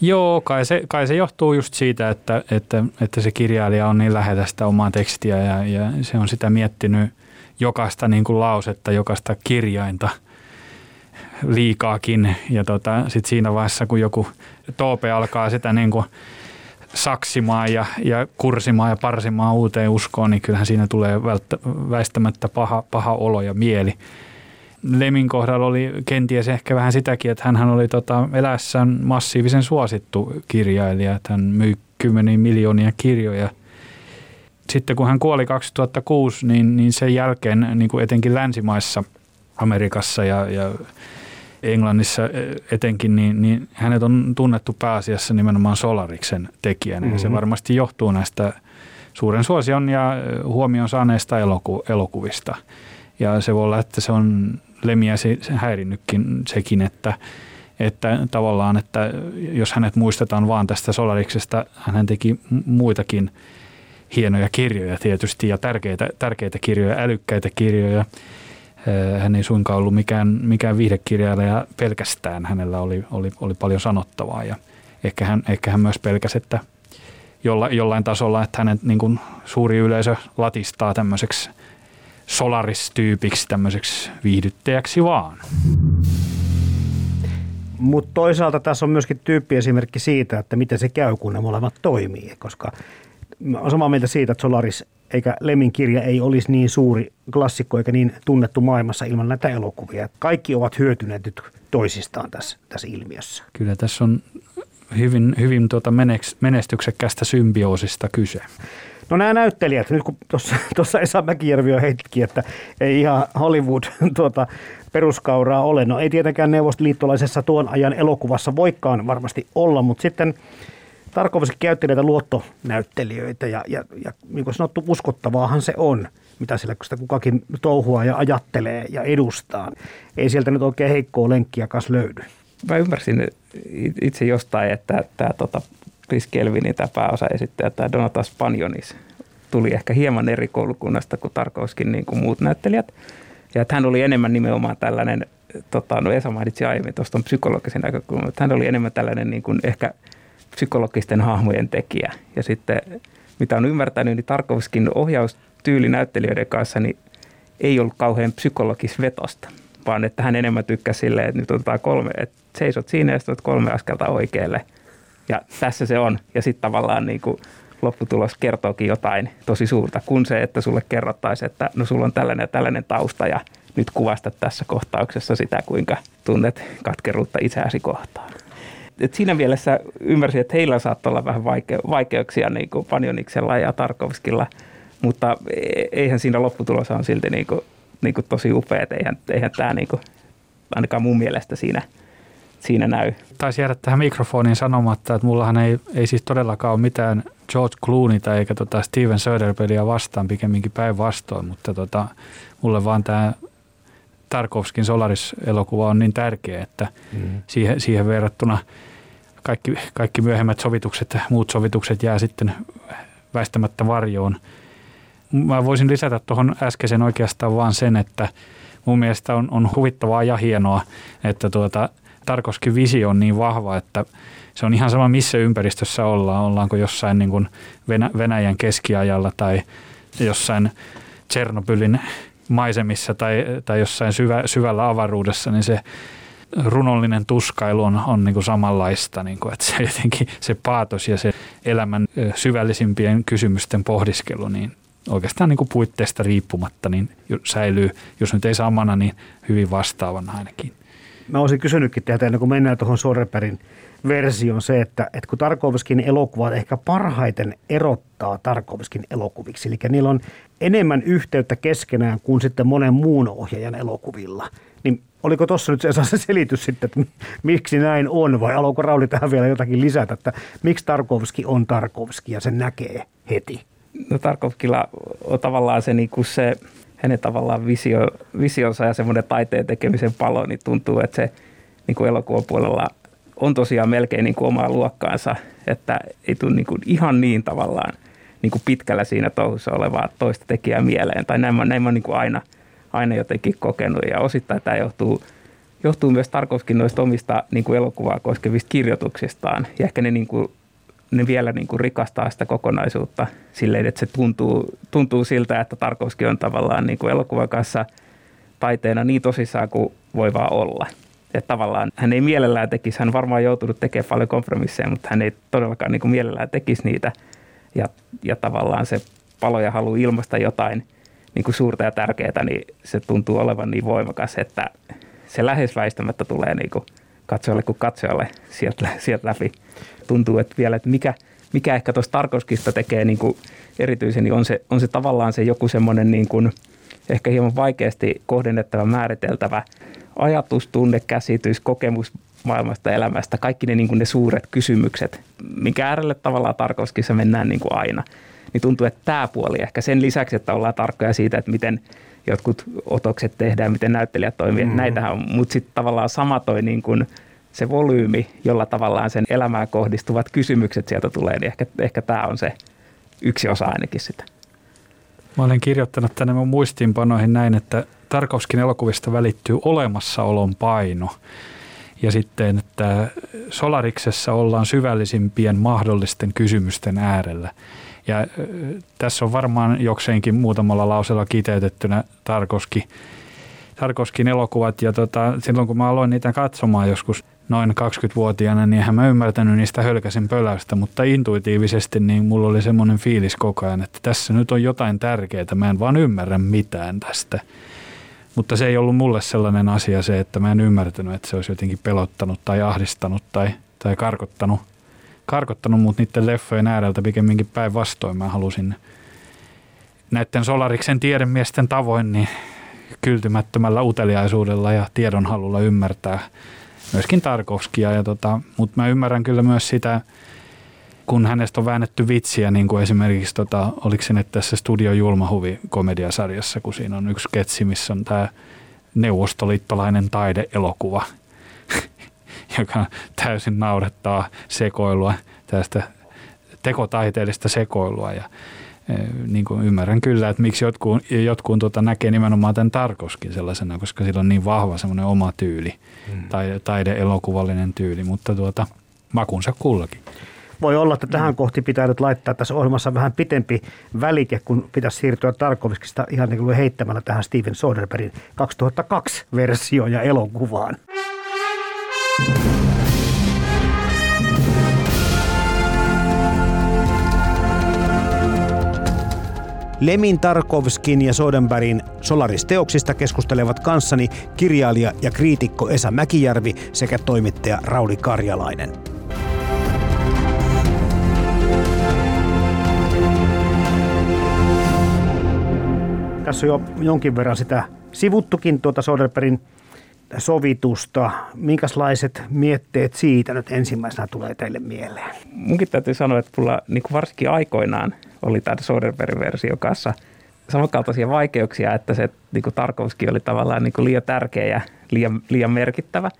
Joo, kai se, kai se johtuu just siitä, että, että, että se kirjailija on niin lähellä sitä omaa tekstiä ja, ja se on sitä miettinyt jokaista niin kuin lausetta, jokaista kirjainta liikaakin. Ja tota, sitten siinä vaiheessa, kun joku toope alkaa sitä niin kuin saksimaan ja, ja kursimaan ja parsimaan uuteen uskoon, niin kyllähän siinä tulee välttä, väistämättä paha, paha olo ja mieli. Lemin kohdalla oli kenties ehkä vähän sitäkin, että hän oli tota eläessään massiivisen suosittu kirjailija, että hän myi kymmeniä miljoonia kirjoja. Sitten kun hän kuoli 2006, niin, niin sen jälkeen niin kuin etenkin länsimaissa, Amerikassa ja, ja Englannissa etenkin, niin, niin hänet on tunnettu pääasiassa nimenomaan Solariksen tekijänä. Mm-hmm. Ja se mhm. varmasti johtuu näistä suuren suosion ja huomion saaneista eloku, elokuvista. Ja se voi olla, että se on Lemiä se, se häirinnytkin sekin, että, että tavallaan, että jos hänet muistetaan vaan tästä Solariksesta, hän teki muitakin hienoja kirjoja tietysti ja tärkeitä, tärkeitä kirjoja, älykkäitä kirjoja. Hän ei suinkaan ollut mikään, mikään viihdekirjailija pelkästään, hänellä oli, oli, oli paljon sanottavaa ja ehkä hän, ehkä hän myös pelkäsi, että jolla, jollain tasolla, että hänen niin kuin suuri yleisö latistaa tämmöiseksi – Solaris-tyypiksi, tämmöiseksi viihdyttäjäksi vaan. Mutta toisaalta tässä on myöskin tyyppiesimerkki siitä, että miten se käy, kun ne molemmat toimii, koska on samaa mieltä siitä, että Solaris eikä Lemin kirja ei olisi niin suuri klassikko eikä niin tunnettu maailmassa ilman näitä elokuvia. Kaikki ovat hyötyneet nyt toisistaan tässä, tässä ilmiössä. Kyllä tässä on hyvin, hyvin tuota menestyksekkästä symbioosista kyse. No nämä näyttelijät, nyt kun tuossa Esa Mäkijärvi jo heittikin, että ei ihan Hollywood tuota, peruskauraa ole. No ei tietenkään neuvostoliittolaisessa tuon ajan elokuvassa voikaan varmasti olla, mutta sitten Tarkovasti käytti näitä luottonäyttelijöitä ja, ja, ja niin kuin sanottu, uskottavaahan se on, mitä sillä sitä kukakin touhua ja ajattelee ja edustaa. Ei sieltä nyt oikein heikkoa lenkkiä kas löydy. Mä ymmärsin itse jostain, että tämä tota, Chris Kelvinin tämä pääosaesittäjä, tämä Donatas Panjonis, tuli ehkä hieman eri koulukunnasta kuin Tarkovskin niin kuin muut näyttelijät. Ja että hän oli enemmän nimenomaan tällainen, tota, no Esa mainitsi aiemmin tuosta psykologisen näkökulman, että hän oli enemmän tällainen niin kuin ehkä psykologisten hahmojen tekijä. Ja sitten mitä on ymmärtänyt, niin Tarkovskin ohjaustyyli näyttelijöiden kanssa niin ei ollut kauhean psykologisvetosta, vaan että hän enemmän tykkäsi silleen, että nyt otetaan kolme, että seisot siinä ja sitten kolme askelta oikealle – ja tässä se on. Ja sitten tavallaan niin kuin lopputulos kertookin jotain tosi suurta, kun se, että sulle kerrottaisiin, että no sulla on tällainen ja tällainen tausta ja nyt kuvasta tässä kohtauksessa sitä, kuinka tunnet katkeruutta itseäsi kohtaan. Et siinä mielessä ymmärsin, että heillä saattoi olla vähän vaike- vaikeuksia niin kuin Panjoniksella ja Tarkovskilla, mutta e-, eihän siinä lopputulos on silti niin kuin, niin kuin tosi upea, että eihän, eihän tämä niin kuin, ainakaan mun mielestä siinä – siinä näy. Taisi jäädä tähän mikrofoniin sanomatta, että mullahan ei, ei siis todellakaan ole mitään George Clooneyta eikä tota Steven Söderbergia vastaan, pikemminkin päinvastoin, mutta tota, mulle vaan tämä Tarkovskin Solaris-elokuva on niin tärkeä, että mm. siihen, siihen verrattuna kaikki, kaikki myöhemmät sovitukset, muut sovitukset jää sitten väistämättä varjoon. Mä voisin lisätä tuohon äskeisen oikeastaan vaan sen, että mun mielestä on, on huvittavaa ja hienoa, että tuota, Tarkovskin visio on niin vahva, että se on ihan sama missä ympäristössä ollaan. Ollaanko jossain niin kuin Venäjän keskiajalla tai jossain Tsernobylin maisemissa tai, tai jossain syvä, syvällä avaruudessa, niin se runollinen tuskailu on, on niin kuin samanlaista, niin kuin, että se jotenkin se paatos ja se elämän syvällisimpien kysymysten pohdiskelu, niin oikeastaan niin kuin puitteista riippumatta niin säilyy, jos nyt ei samana, niin hyvin vastaavana ainakin. Mä olisin kysynytkin teiltä ennen kuin mennään tuohon Soreperin versioon se, että, että kun Tarkovskin elokuvat ehkä parhaiten erottaa Tarkovskin elokuviksi, eli niillä on enemmän yhteyttä keskenään kuin sitten monen muun ohjaajan elokuvilla, niin Oliko tuossa nyt se, se selitys sitten, että miksi näin on vai haluaako Rauli tähän vielä jotakin lisätä, että miksi Tarkovski on Tarkovski ja sen näkee heti? No Tarkovskilla on tavallaan se, niin kuin se hänen tavallaan visio, visionsa ja semmoinen taiteen tekemisen palo, niin tuntuu, että se niin kuin elokuvapuolella on tosiaan melkein niin kuin omaa luokkaansa, että ei tule niin kuin ihan niin tavallaan niin kuin pitkällä siinä touhussa olevaa toista tekijää mieleen. Tai näin, näin mä niin kuin aina, aina jotenkin kokenut ja osittain tämä johtuu, johtuu myös Tarkovskin noista omista niin kuin elokuvaa koskevista kirjoituksistaan. Ja ehkä ne, niin kuin, ne vielä niin kuin rikastaa sitä kokonaisuutta silleen, että se tuntuu, tuntuu siltä, että Tarkovski on tavallaan niin kuin elokuvan kanssa taiteena niin tosissaan kuin voi vaan olla – että tavallaan hän ei mielellään tekisi, hän varmaan joutunut tekemään paljon kompromisseja, mutta hän ei todellakaan niin kuin mielellään tekisi niitä. Ja, ja tavallaan se palo ja halu ilmasta jotain niin kuin suurta ja tärkeää, niin se tuntuu olevan niin voimakas, että se lähes väistämättä tulee niin kuin katsojalle kuin katsojalle sieltä, sieltä läpi. Tuntuu, että vielä, että mikä, mikä ehkä tuosta Tarkovskista tekee niin kuin erityisen, niin on se, on se tavallaan se joku semmoinen niin kuin ehkä hieman vaikeasti kohdennettava, määriteltävä ajatus, tunne, käsitys, kokemus maailmasta, elämästä, kaikki ne, niin kuin ne suuret kysymykset, minkä äärelle tavallaan Tarkovskissa mennään niin kuin aina, niin tuntuu, että tämä puoli ehkä sen lisäksi, että ollaan tarkkoja siitä, että miten jotkut otokset tehdään, miten näyttelijät toimii, mm-hmm. näitähän on, mutta sitten tavallaan sama toi niin kuin se volyymi, jolla tavallaan sen elämään kohdistuvat kysymykset sieltä tulee, niin ehkä, ehkä tämä on se yksi osa ainakin sitä. Mä olen kirjoittanut tänne mun muistiinpanoihin näin, että Tarkovskin elokuvista välittyy olemassaolon paino. Ja sitten, että Solariksessa ollaan syvällisimpien mahdollisten kysymysten äärellä. Ja tässä on varmaan jokseenkin muutamalla lausella kiteytettynä Tarkovski, Tarkovskin elokuvat. Ja tota, silloin kun mä aloin niitä katsomaan joskus noin 20-vuotiaana, niin en mä ymmärtänyt niistä hölkäsen pölästä, mutta intuitiivisesti niin mulla oli semmoinen fiilis koko ajan, että tässä nyt on jotain tärkeää, mä en vaan ymmärrä mitään tästä. Mutta se ei ollut mulle sellainen asia se, että mä en ymmärtänyt, että se olisi jotenkin pelottanut tai ahdistanut tai, tai karkottanut, karkottanut mut niiden leffojen ääreltä pikemminkin päinvastoin. Mä halusin näiden Solariksen tiedemiesten tavoin niin kyltymättömällä uteliaisuudella ja tiedonhalulla ymmärtää myöskin Tarkovskia. Ja tota, mutta mä ymmärrän kyllä myös sitä, kun hänestä on väännetty vitsiä, niin kuin esimerkiksi, tota, oliko se nyt tässä Studio Julmahuvi komediasarjassa, kun siinä on yksi ketsi, missä on tämä neuvostoliittolainen taideelokuva, joka täysin naurettaa sekoilua, tästä tekotaiteellista sekoilua ja e, niin kuin ymmärrän kyllä, että miksi jotkut, jotkut tuota näkee nimenomaan tämän Tarkoskin sellaisena, koska sillä on niin vahva semmoinen oma tyyli, hmm. taide, taideelokuvallinen tyyli, mutta tuota, makunsa kullakin voi olla, että tähän kohti pitää nyt laittaa tässä ohjelmassa vähän pitempi välike, kun pitäisi siirtyä Tarkovskista ihan niin kuin heittämällä tähän Steven Soderbergin 2002 versio ja elokuvaan. Lemin Tarkovskin ja Soderbergin Solaris-teoksista keskustelevat kanssani kirjailija ja kriitikko Esa Mäkijärvi sekä toimittaja Rauli Karjalainen. Tässä on jo jonkin verran sitä sivuttukin tuota Soderbergin sovitusta. Minkälaiset mietteet siitä nyt ensimmäisenä tulee teille mieleen? Munkin täytyy sanoa, että mulla niin varsinkin aikoinaan oli tämä Soderbergin versio kanssa samankaltaisia vaikeuksia, että se niin Tarkovski oli tavallaan niin kuin liian tärkeä ja liian, liian merkittävä.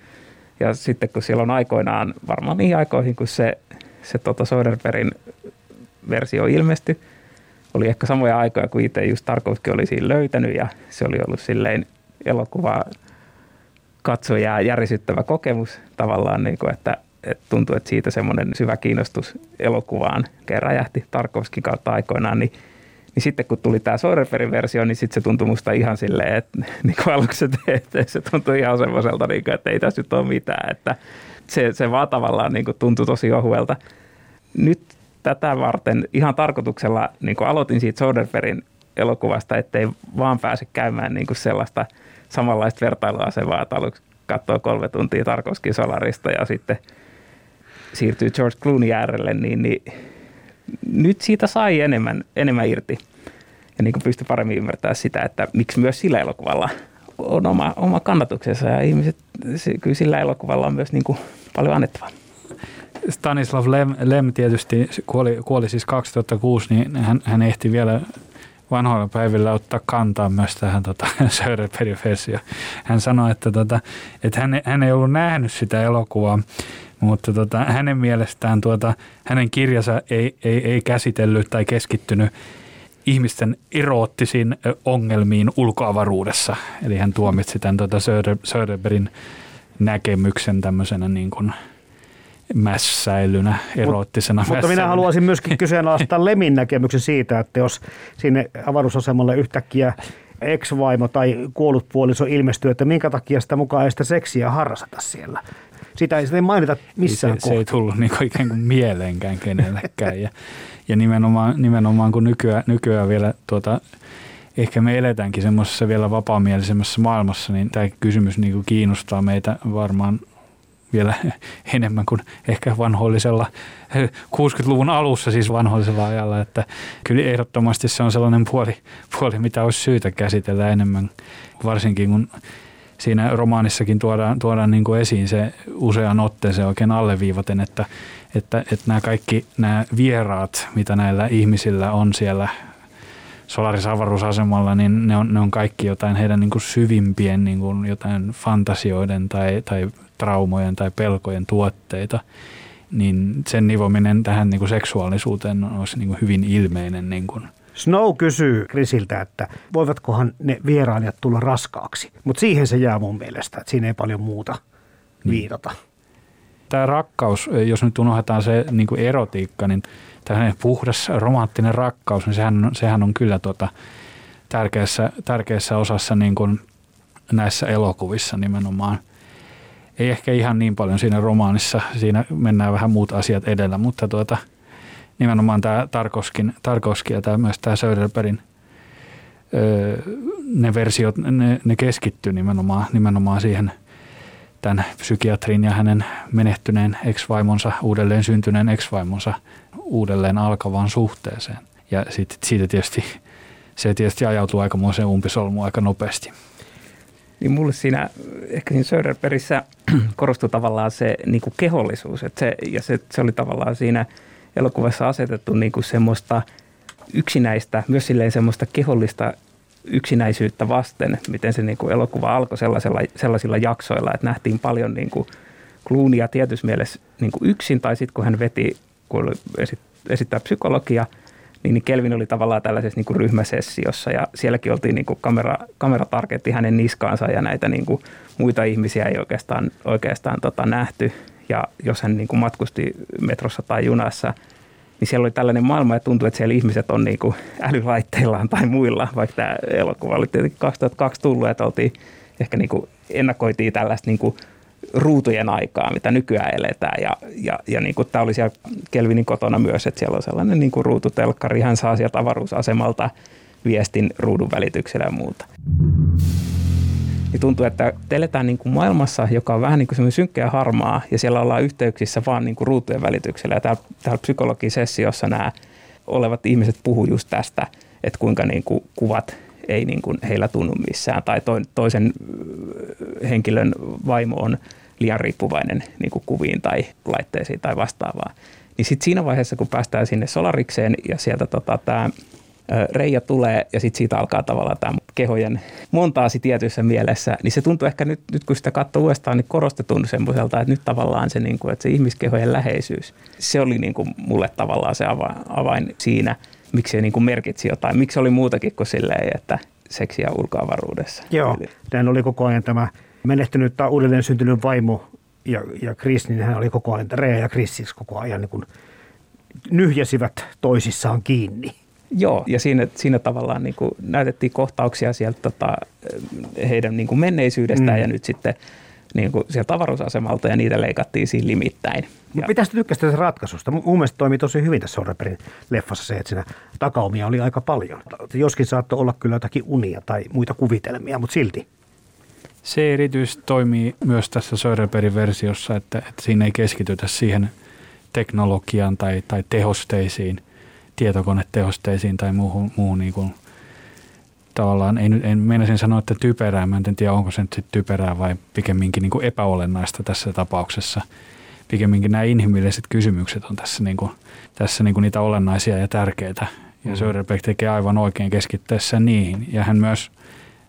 Ja sitten kun siellä on aikoinaan, varmaan niihin aikoihin, kun se, se tota Soderbergin versio ilmestyi, oli ehkä samoja aikoja, kun itse just Tarkovski oli siinä löytänyt ja se oli ollut silleen elokuva katsoja järisyttävä kokemus tavallaan, niin kuin, että, että tuntui, että siitä semmoinen syvä kiinnostus elokuvaan kerran räjähti Tarkovskin kautta aikoinaan, niin niin sitten kun tuli tämä Soderbergin versio, niin sitten se tuntui musta ihan silleen, että niin kuin aluksi se, se tuntui ihan semmoiselta, niin kuin, että ei tässä nyt ole mitään. Että se, se vaan tavallaan niin kuin tuntui tosi ohuelta. Nyt tätä varten ihan tarkoituksella niin kuin aloitin siitä Soderbergin elokuvasta, ettei vaan pääse käymään niin kuin sellaista samanlaista vertailuasevaa, että aluksi katsoo kolme tuntia Tarkovskin Solarista ja sitten siirtyy George Clooney äärelle, niin, niin nyt siitä sai enemmän, enemmän irti. Ja niin pystyi paremmin ymmärtämään sitä, että miksi myös sillä elokuvalla on oma, oma kannatuksensa ja ihmiset, kyllä sillä elokuvalla on myös niin kuin paljon annettavaa. Stanislav Lem, Lem tietysti kuoli, kuoli siis 2006, niin hän, hän ehti vielä vanhoilla päivillä ottaa kantaa myös tähän tota, Söderbergin Hän sanoi, että, tota, että hän, hän ei ollut nähnyt sitä elokuvaa, mutta tota, hänen mielestään tuota, hänen kirjansa ei, ei, ei käsitellyt tai keskittynyt ihmisten eroottisiin ongelmiin ulkoavaruudessa. Eli hän tuomitsi tämän tuota Söderbergin näkemyksen tämmöisenä niin kuin mässäilynä, eroottisena Mut, Mutta minä haluaisin myöskin kyseenalaistaa Lemin näkemyksen siitä, että jos sinne avaruusasemalle yhtäkkiä ex-vaimo tai kuollut puoliso ilmestyy, että minkä takia sitä mukaan ei sitä seksiä harrasteta siellä. Sitä ei, sitä ei mainita missään se, se ei tullut niin ikään kuin mieleenkään kenellekään. Ja, ja nimenomaan, nimenomaan kun nykyään, nykyään vielä tuota, ehkä me eletäänkin semmoisessa vielä vapaamielisemmässä maailmassa, niin tämä kysymys niin kuin kiinnostaa meitä varmaan vielä enemmän kuin ehkä vanhollisella 60-luvun alussa, siis vanhollisella ajalla, että kyllä ehdottomasti se on sellainen puoli, puoli mitä olisi syytä käsitellä enemmän, varsinkin kun siinä romaanissakin tuodaan, tuodaan niin kuin esiin se usean otteeseen oikein alleviivaten, että, että, että nämä kaikki nämä vieraat, mitä näillä ihmisillä on siellä Solaris-avaruusasemalla, niin ne on, ne on kaikki jotain heidän niin kuin syvimpien niin kuin jotain fantasioiden tai, tai traumojen tai pelkojen tuotteita, niin sen nivominen tähän niin kuin seksuaalisuuteen olisi niin kuin hyvin ilmeinen niin kuin Snow kysyy Chrisiltä, että voivatkohan ne vierailijat tulla raskaaksi, mutta siihen se jää mun mielestä, että siinä ei paljon muuta niin. viitata. Tämä rakkaus, jos nyt unohdetaan se niin kuin erotiikka, niin tämmöinen puhdas romanttinen rakkaus, niin sehän, sehän on kyllä tuota, tärkeässä, tärkeässä osassa niin kuin näissä elokuvissa nimenomaan. Ei ehkä ihan niin paljon siinä romaanissa, siinä mennään vähän muut asiat edellä, mutta tuota, nimenomaan tämä Tarkoskin, Tarkoski ja tämä, myös tämä Söderbergin ne versiot, ne, ne keskittyy nimenomaan, nimenomaan siihen tämän psykiatrin ja hänen menehtyneen ex-vaimonsa, uudelleen syntyneen ex-vaimonsa uudelleen alkavaan suhteeseen. Ja sit, siitä tietysti, se tietysti ajautuu aikamoiseen umpisolmuun aika nopeasti. Niin mulle siinä, ehkä siinä Söderbergissä korostui tavallaan se niin kuin kehollisuus, että se, ja se, se oli tavallaan siinä elokuvassa asetettu niin kuin semmoista yksinäistä, myös silleen semmoista kehollista yksinäisyyttä vasten, miten se niin kuin elokuva alkoi sellaisella, sellaisilla jaksoilla, että nähtiin paljon niin kuin Cloonia tietyssä mielessä niin kuin yksin, tai sitten kun hän veti kun esit, esittää psykologia, niin, niin Kelvin oli tavallaan tällaisessa niin kuin ryhmäsessiossa ja sielläkin oltiin niin kuin kamera, kamera tarketti hänen niskaansa ja näitä niin kuin muita ihmisiä ei oikeastaan, oikeastaan tota nähty. Ja jos hän niin kuin matkusti metrossa tai junassa, niin siellä oli tällainen maailma ja tuntui, että siellä ihmiset on niin kuin älylaitteillaan tai muilla, vaikka tämä elokuva oli tietenkin 2002 tullut, että oltiin ehkä niin kuin ennakoitiin tällaista niin kuin ruutujen aikaa, mitä nykyään eletään. Ja, ja, ja niin kuin tämä oli siellä Kelvinin kotona myös, että siellä on sellainen niin kuin ruututelkkari. Hän saa sieltä avaruusasemalta viestin ruudun välityksellä ja muuta. Niin tuntuu, että teletään niin kuin maailmassa, joka on vähän niin kuin synkkä ja harmaa, ja siellä ollaan yhteyksissä vaan niin kuin ruutujen välityksellä. Ja täällä, täällä psykologisessiossa nämä olevat ihmiset puhuu just tästä, että kuinka niin kuin kuvat ei niin kuin heillä tunnu missään, tai toisen henkilön vaimo on liian riippuvainen niin kuin kuviin tai laitteisiin tai vastaavaa. Niin sitten siinä vaiheessa, kun päästään sinne solarikseen ja sieltä tota, tämä reija tulee ja sitten siitä alkaa tavallaan tämä kehojen montaasi tietyssä mielessä, niin se tuntuu ehkä nyt, nyt kun sitä katsoo uudestaan, niin korostetun semmoiselta, että nyt tavallaan se, niin kuin, että se ihmiskehojen läheisyys, se oli niin kuin mulle tavallaan se avain, avain siinä, miksi se niin kuin merkitsi jotain, miksi oli muutakin kuin silleen, että seksiä ulkoavaruudessa. Joo, tämän oli koko ajan tämä menehtynyt tai uudelleen syntynyt vaimo ja, ja Chris, niin hän oli koko ajan, Rea ja Chris siis koko ajan niin kuin nyhjäsivät toisissaan kiinni. Joo, ja siinä, siinä tavallaan niin kuin näytettiin kohtauksia sieltä tota, heidän niin kuin menneisyydestään mm. ja nyt sitten niin kuin sieltä avaruusasemalta ja niitä leikattiin siinä limittäin. Mutta mitä sitten tykkäsit tästä ratkaisusta? Mun mielestä toimii tosi hyvin tässä Soderbergin leffassa se, että siinä takaumia oli aika paljon. Joskin saattoi olla kyllä jotakin unia tai muita kuvitelmia, mutta silti. Se erityisesti toimii myös tässä Söderbergin versiossa, että, että siinä ei keskitytä siihen teknologiaan tai, tai tehosteisiin, tietokonetehosteisiin tai muuhun, muuhun niin kuin tavallaan, ei, en meinasin sanoa, että typerää, mä en tiedä onko se nyt sit typerää vai pikemminkin niin kuin epäolennaista tässä tapauksessa. Pikemminkin nämä inhimilliset kysymykset on tässä, niin kuin, tässä niin kuin niitä olennaisia ja tärkeitä. Ja mm. Söderberg tekee aivan oikein keskittäessä niihin. Ja hän myös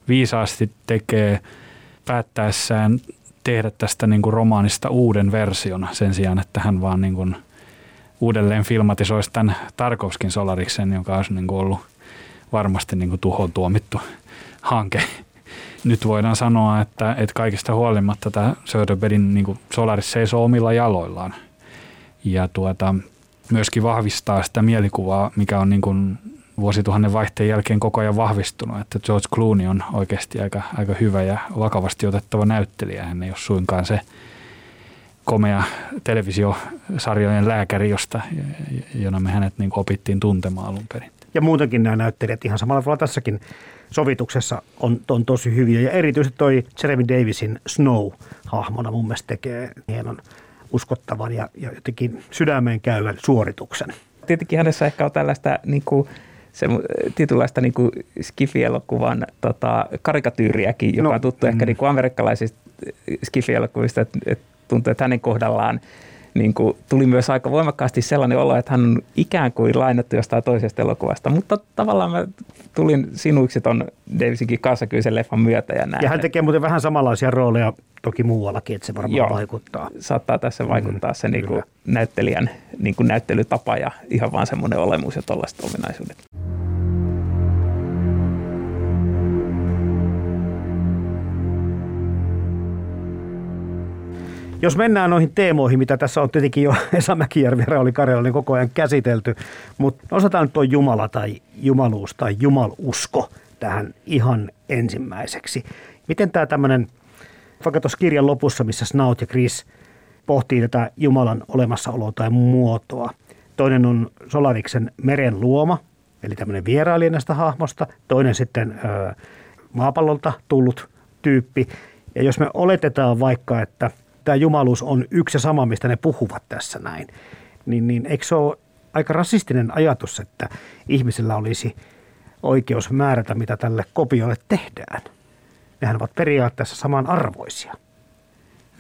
viisaasti tekee päättäessään tehdä tästä niin kuin romaanista uuden version sen sijaan, että hän vaan niin kuin uudelleen filmatisoisi tämän Tarkovskin Solariksen, joka olisi niin kuin ollut varmasti niin kuin tuhoon tuomittu hanke. Nyt voidaan sanoa, että, että kaikista huolimatta tämä Söderbergin niin kuin Solaris seisoo omilla jaloillaan. Ja tuota, myöskin vahvistaa sitä mielikuvaa, mikä on niin kuin vuosituhannen vaihteen jälkeen koko ajan vahvistunut, että George Clooney on oikeasti aika, aika hyvä ja vakavasti otettava näyttelijä. Hän ei ole suinkaan se komea televisiosarjojen lääkäri, josta, jona me hänet niin opittiin tuntemaan alun perin. Ja muutenkin nämä näyttelijät ihan samalla tavalla tässäkin sovituksessa on, on tosi hyviä. Ja erityisesti toi Jeremy Davisin Snow-hahmona mun mielestä tekee hienon uskottavan ja, ja jotenkin sydämeen käyvän suorituksen. Tietenkin hänessä ehkä on tällaista niin kuin, se, tietynlaista niin kuin Skifi-elokuvan tota, karikatyyriäkin, joka no, on tuttu mm. ehkä niin kuin amerikkalaisista Skifi-elokuvista, että, että tuntuu, että hänen kohdallaan niin kuin, tuli myös aika voimakkaasti sellainen olo, että hän on ikään kuin lainattu jostain toisesta elokuvasta. Mutta tavallaan mä tulin sinuiksi ton Davisinkin kanssa kyllä sen leffan myötä. Ja, näin. ja hän tekee muuten vähän samanlaisia rooleja toki muuallakin, että se varmaan Joo, vaikuttaa. saattaa tässä vaikuttaa mm, se niin kuin, näyttelijän niin kuin näyttelytapa ja ihan vaan semmoinen olemus ja tällaiset ominaisuudet. Jos mennään noihin teemoihin, mitä tässä on tietenkin jo Esa Mäkijärvi ja Rauli Karjalainen koko ajan käsitelty, mutta osataan nyt tuo Jumala tai jumaluus tai jumalusko tähän ihan ensimmäiseksi. Miten tämä tämmöinen, vaikka tuossa kirjan lopussa, missä Snaut ja Chris pohtii tätä Jumalan olemassaoloa tai muotoa. Toinen on Solariksen meren luoma, eli tämmöinen vierailija näistä hahmosta. Toinen sitten ö, maapallolta tullut tyyppi. Ja jos me oletetaan vaikka, että – tämä jumaluus on yksi ja sama, mistä ne puhuvat tässä näin, niin, niin eikö se ole aika rasistinen ajatus, että ihmisellä olisi oikeus määrätä, mitä tälle kopiolle tehdään? Nehän ovat periaatteessa samanarvoisia.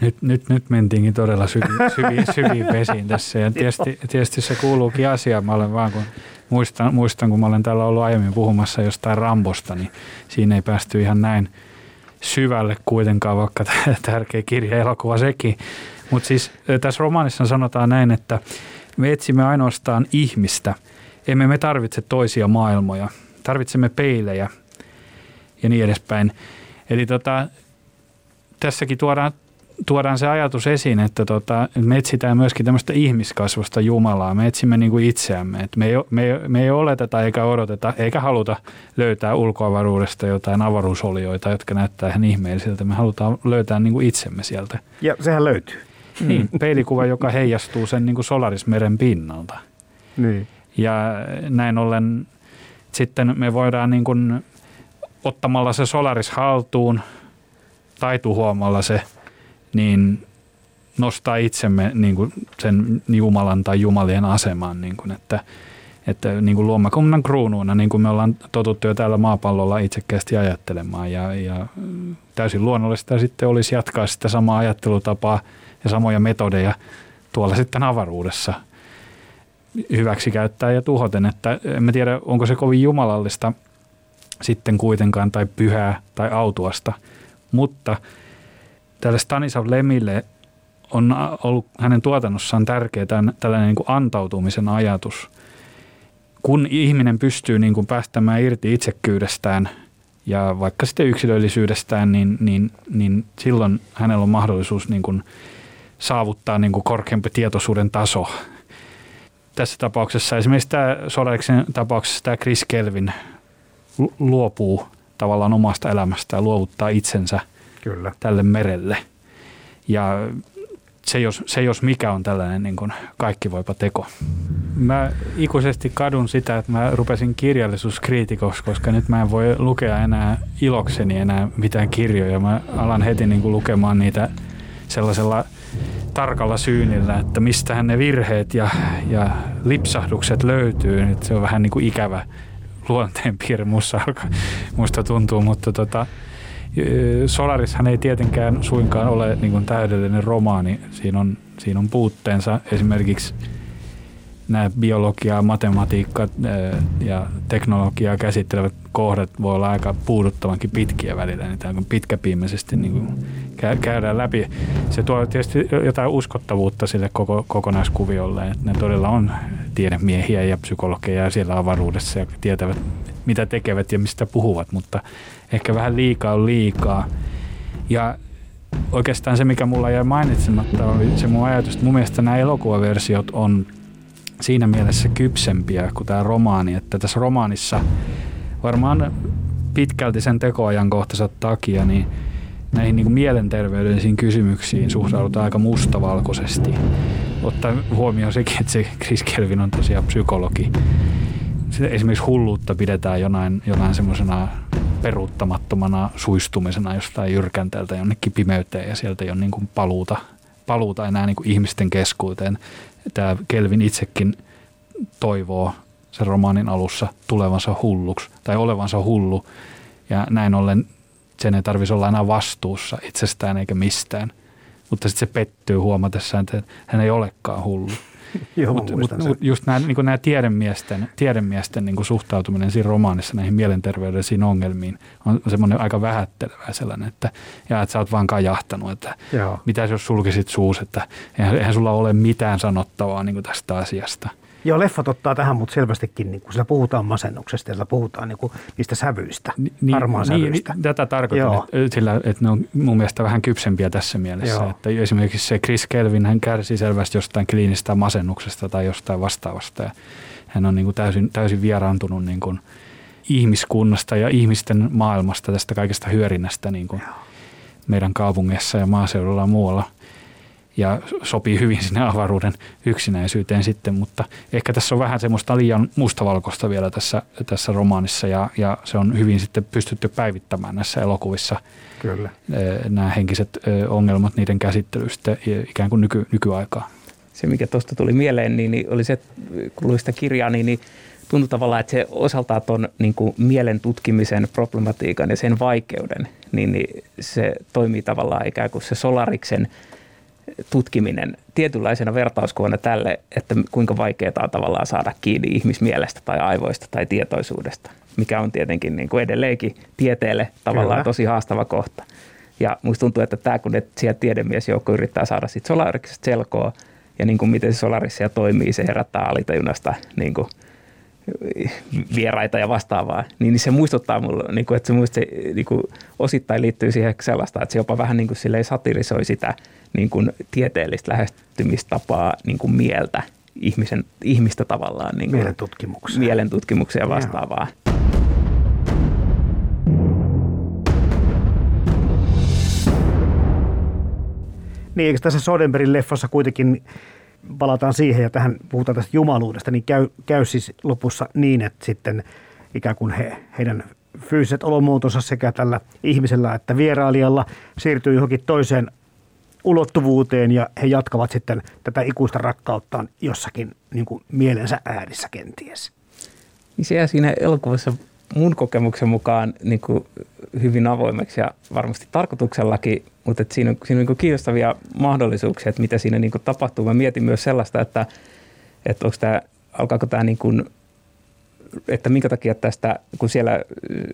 Nyt, nyt, nyt mentiinkin todella syviin, syviin, syviin vesiin tässä ja tietysti, tietysti se kuuluukin asiaan. Mä olen vaan, kun muistan, muistan, kun mä olen täällä ollut aiemmin puhumassa jostain Rambosta, niin siinä ei päästy ihan näin – syvälle kuitenkaan, vaikka tärkeä kirja elokuva sekin. Mutta siis tässä romaanissa sanotaan näin, että me etsimme ainoastaan ihmistä. Emme me tarvitse toisia maailmoja. Tarvitsemme peilejä ja niin edespäin. Eli tota, tässäkin tuodaan tuodaan se ajatus esiin, että tota, me etsitään myöskin tämmöistä ihmiskasvosta Jumalaa. Me etsimme niin kuin itseämme. Et me, ei, me, ei, me ei oleteta eikä odoteta eikä haluta löytää ulkoavaruudesta jotain avaruusolioita, jotka näyttää ihan ihmeellisiltä. Me halutaan löytää niin kuin itsemme sieltä. Ja sehän löytyy. Niin, peilikuva, joka heijastuu sen niin kuin Solarismeren pinnalta. Niin. Ja näin ollen sitten me voidaan niin kuin, ottamalla se Solaris haltuun tai tuhoamalla se – niin nostaa itsemme niin kuin sen Jumalan tai Jumalien asemaan, niin kuin, että, että niin kuin luomakunnan kruunuuna, niin kuin me ollaan totuttu jo täällä maapallolla itsekkäästi ajattelemaan. Ja, ja täysin luonnollista sitten olisi jatkaa sitä samaa ajattelutapaa ja samoja metodeja tuolla sitten avaruudessa hyväksi käyttää ja tuhoten, että en tiedä onko se kovin jumalallista sitten kuitenkaan tai pyhää tai autuasta, mutta – tälle Stanislav Lemille on ollut hänen tuotannossaan tärkeä tällainen niin kuin antautumisen ajatus. Kun ihminen pystyy niin kuin päästämään irti itsekkyydestään ja vaikka sitten yksilöllisyydestään, niin, niin, niin silloin hänellä on mahdollisuus niin kuin saavuttaa niin kuin korkeampi tietoisuuden taso. Tässä tapauksessa esimerkiksi tämä Solariksen tapauksessa tämä Chris Kelvin luopuu tavallaan omasta elämästään, luovuttaa itsensä – Kyllä. tälle merelle. Ja se jos, se jos mikä on tällainen niin kuin kaikki voipa teko. Mä ikuisesti kadun sitä, että mä rupesin kirjallisuuskriitikoksi, koska nyt mä en voi lukea enää ilokseni enää mitään kirjoja. Mä alan heti niin kuin lukemaan niitä sellaisella tarkalla syynillä, että mistähän ne virheet ja, ja lipsahdukset löytyy. Nyt se on vähän niin kuin ikävä luonteen piirre musta, musta tuntuu, mutta tota, Solarishan ei tietenkään suinkaan ole niin kuin täydellinen romaani. Siinä on, siinä on puutteensa esimerkiksi nämä biologiaa, matematiikkaa ja teknologiaa käsittelevät kohdat voi olla aika puuduttavankin pitkiä välillä. Niitä on pitkäpiimäisesti niin kuin käydään läpi. Se tuo tietysti jotain uskottavuutta sille koko, kokonaiskuviolle, että ne todella on tiedemiehiä ja psykologeja siellä avaruudessa ja tietävät, mitä tekevät ja mistä puhuvat, mutta ehkä vähän liikaa on liikaa. Ja oikeastaan se, mikä mulla jäi mainitsematta, oli se mun ajatus, että mun mielestä nämä elokuvaversiot on siinä mielessä kypsempiä kuin tämä romaani, että tässä romaanissa varmaan pitkälti sen tekoajankohtansa takia niin näihin niin mielenterveydellisiin kysymyksiin suhtaudutaan aika mustavalkoisesti. Ottaa huomioon sekin, että se Chris Kelvin on tosiaan psykologi. Esimerkiksi hulluutta pidetään jonain, jonain semmoisena peruuttamattomana suistumisena jostain jyrkänteeltä jonnekin pimeyteen ja sieltä ei ole niin kuin paluuta, paluuta enää niin kuin ihmisten keskuuteen. Tämä Kelvin itsekin toivoo sen romaanin alussa tulevansa hulluksi tai olevansa hullu ja näin ollen sen ei tarvitsisi olla enää vastuussa itsestään eikä mistään. Mutta sitten se pettyy huomatessaan, että hän ei olekaan hullu. Joo, Mutta mut, mut just nämä, niin nämä tiedemiesten, tiedemiesten niin suhtautuminen siinä romaanissa näihin mielenterveydellisiin ongelmiin on semmoinen aika vähättelevä sellainen, että, ja, että sä oot vaan kajahtanut, että Joo. mitä jos sulkisit suus, että eihän, eihän sulla ole mitään sanottavaa niin tästä asiasta – Joo, leffat ottaa tähän, mutta selvästikin niin kuin sillä puhutaan masennuksesta ja puhutaan niin niistä sävyistä, niin, harmaan niin, sävyistä. Niin, tätä tarkoitan, että, sillä, että ne on mun mielestä vähän kypsempiä tässä mielessä. Joo. Että esimerkiksi se Chris Kelvin, hän kärsi selvästi jostain kliinistä masennuksesta tai jostain vastaavasta. Ja hän on niin kuin täysin, täysin vieraantunut niin kuin ihmiskunnasta ja ihmisten maailmasta, tästä kaikesta hyörinnästä niin kuin meidän kaupungeissa ja maaseudulla ja muualla – ja sopii hyvin sinne avaruuden yksinäisyyteen sitten, mutta ehkä tässä on vähän semmoista liian mustavalkoista vielä tässä, tässä romaanissa ja, ja se on hyvin sitten pystytty päivittämään näissä elokuvissa Kyllä. nämä henkiset ongelmat, niiden käsittelystä ikään kuin nyky, nykyaikaa. Se, mikä tuosta tuli mieleen, niin, niin oli se, kun luin sitä kirjaa, niin, niin tuntui tavallaan, että se osaltaan tuon niin mielen tutkimisen problematiikan ja sen vaikeuden, niin, niin se toimii tavallaan ikään kuin se Solariksen – tutkiminen tietynlaisena vertauskuvana tälle, että kuinka vaikeaa on tavallaan saada kiinni ihmismielestä tai aivoista tai tietoisuudesta, mikä on tietenkin niin kuin edelleenkin tieteelle tavallaan Kyllä. tosi haastava kohta. Ja musta tuntuu, että tämä kun sieltä tiedemiesjoukko yrittää saada sitten Solariksesta selkoa ja niin kuin miten se Solarissa toimii, se herättää alitajunnasta niin kuin vieraita ja vastaavaa, niin se muistuttaa mulle, niin kuin, että se, muista, niin kuin, osittain liittyy siihen sellaista, että se jopa vähän niin kuin satirisoi sitä niin kuin tieteellistä lähestymistapaa niin kuin mieltä, ihmisen, ihmistä tavallaan. Niin kuin, mielentutkimuksia. Mielentutkimuksia ja vastaavaa. Niin, eikö tässä Sodenbergin leffassa kuitenkin palataan siihen ja tähän puhutaan tästä jumaluudesta, niin käy, käy siis lopussa niin, että sitten ikään kuin he, heidän fyysiset olomuotonsa sekä tällä ihmisellä että vierailijalla siirtyy johonkin toiseen ulottuvuuteen ja he jatkavat sitten tätä ikuista rakkauttaan jossakin niin kuin mielensä äärissä kenties. Niin se siinä elokuvassa mun kokemuksen mukaan niin kuin hyvin avoimeksi ja varmasti tarkoituksellakin, mutta että siinä on, siinä on niin kiinnostavia mahdollisuuksia, että mitä siinä niin kuin tapahtuu. Mä mietin myös sellaista, että, että onko tämä, alkaako tämä niin kuin että minkä takia tästä, kun siellä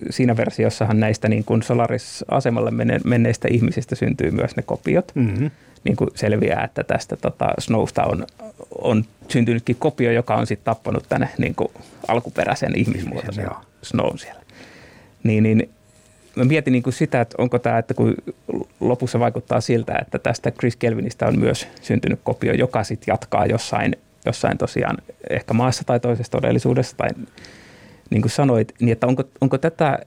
siinä versiossahan näistä niin kuin Solaris-asemalle menneistä ihmisistä syntyy myös ne kopiot, mm-hmm. niin kuin selviää, että tästä tota Snowsta on, on syntynytkin kopio, joka on sitten tappanut tänne niin kuin alkuperäisen ihmismuotoisen Snown siellä. Niin, niin mä mietin niin kuin sitä, että onko tämä, että kun lopussa vaikuttaa siltä, että tästä Chris Kelvinistä on myös syntynyt kopio, joka sitten jatkaa jossain – jossain tosiaan ehkä maassa tai toisessa todellisuudessa tai niin kuin sanoit, niin että onko, onko tätä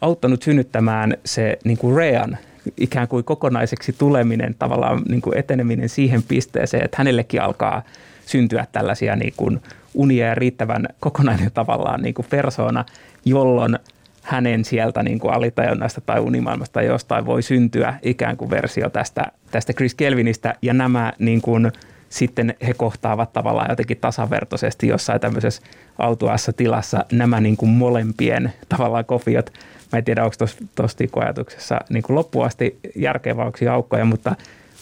auttanut synnyttämään se niin kuin Rean ikään kuin kokonaiseksi tuleminen, tavallaan niin kuin eteneminen siihen pisteeseen, että hänellekin alkaa syntyä tällaisia niin kuin unia ja riittävän kokonainen tavallaan niin kuin persona, jolloin hänen sieltä niin kuin alitajunnasta tai unimaailmasta tai jostain voi syntyä ikään kuin versio tästä, tästä Chris Kelvinistä. Ja nämä niin kuin sitten he kohtaavat tavallaan jotenkin tasavertoisesti jossain tämmöisessä autuassa tilassa. Nämä niin kuin molempien tavallaan kopiot. Mä en tiedä, onko tuossa ajatuksessa niin kuin loppuasti järkeväyksiä aukkoja, mutta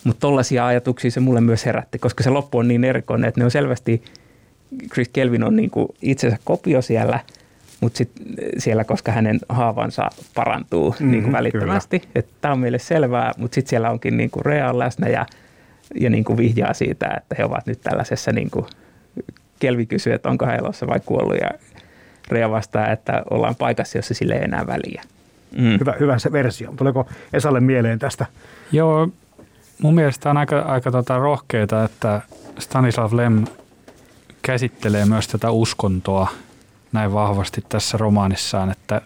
mutta tollaisia ajatuksia se mulle myös herätti, koska se loppu on niin erikoinen, että ne on selvästi, Chris Kelvin on niin kuin itsensä kopio siellä, mutta sit siellä, koska hänen haavansa parantuu mm, niin kuin välittömästi. Tämä on meille selvää, mutta sitten siellä onkin niin kuin Rea läsnä ja, ja niin kuin vihjaa siitä, että he ovat nyt tällaisessa, niin kuin Kelvi kysyy, että onko hän elossa vai kuollut ja Rea vastaa, että ollaan paikassa, jossa sille ei enää väliä. Mm. Hyvä, hyvä se versio. Tuleeko Esalle mieleen tästä? Joo, mun mielestä on aika, aika tota rohkeita, että Stanislav Lem käsittelee myös tätä uskontoa näin vahvasti tässä romaanissaan, että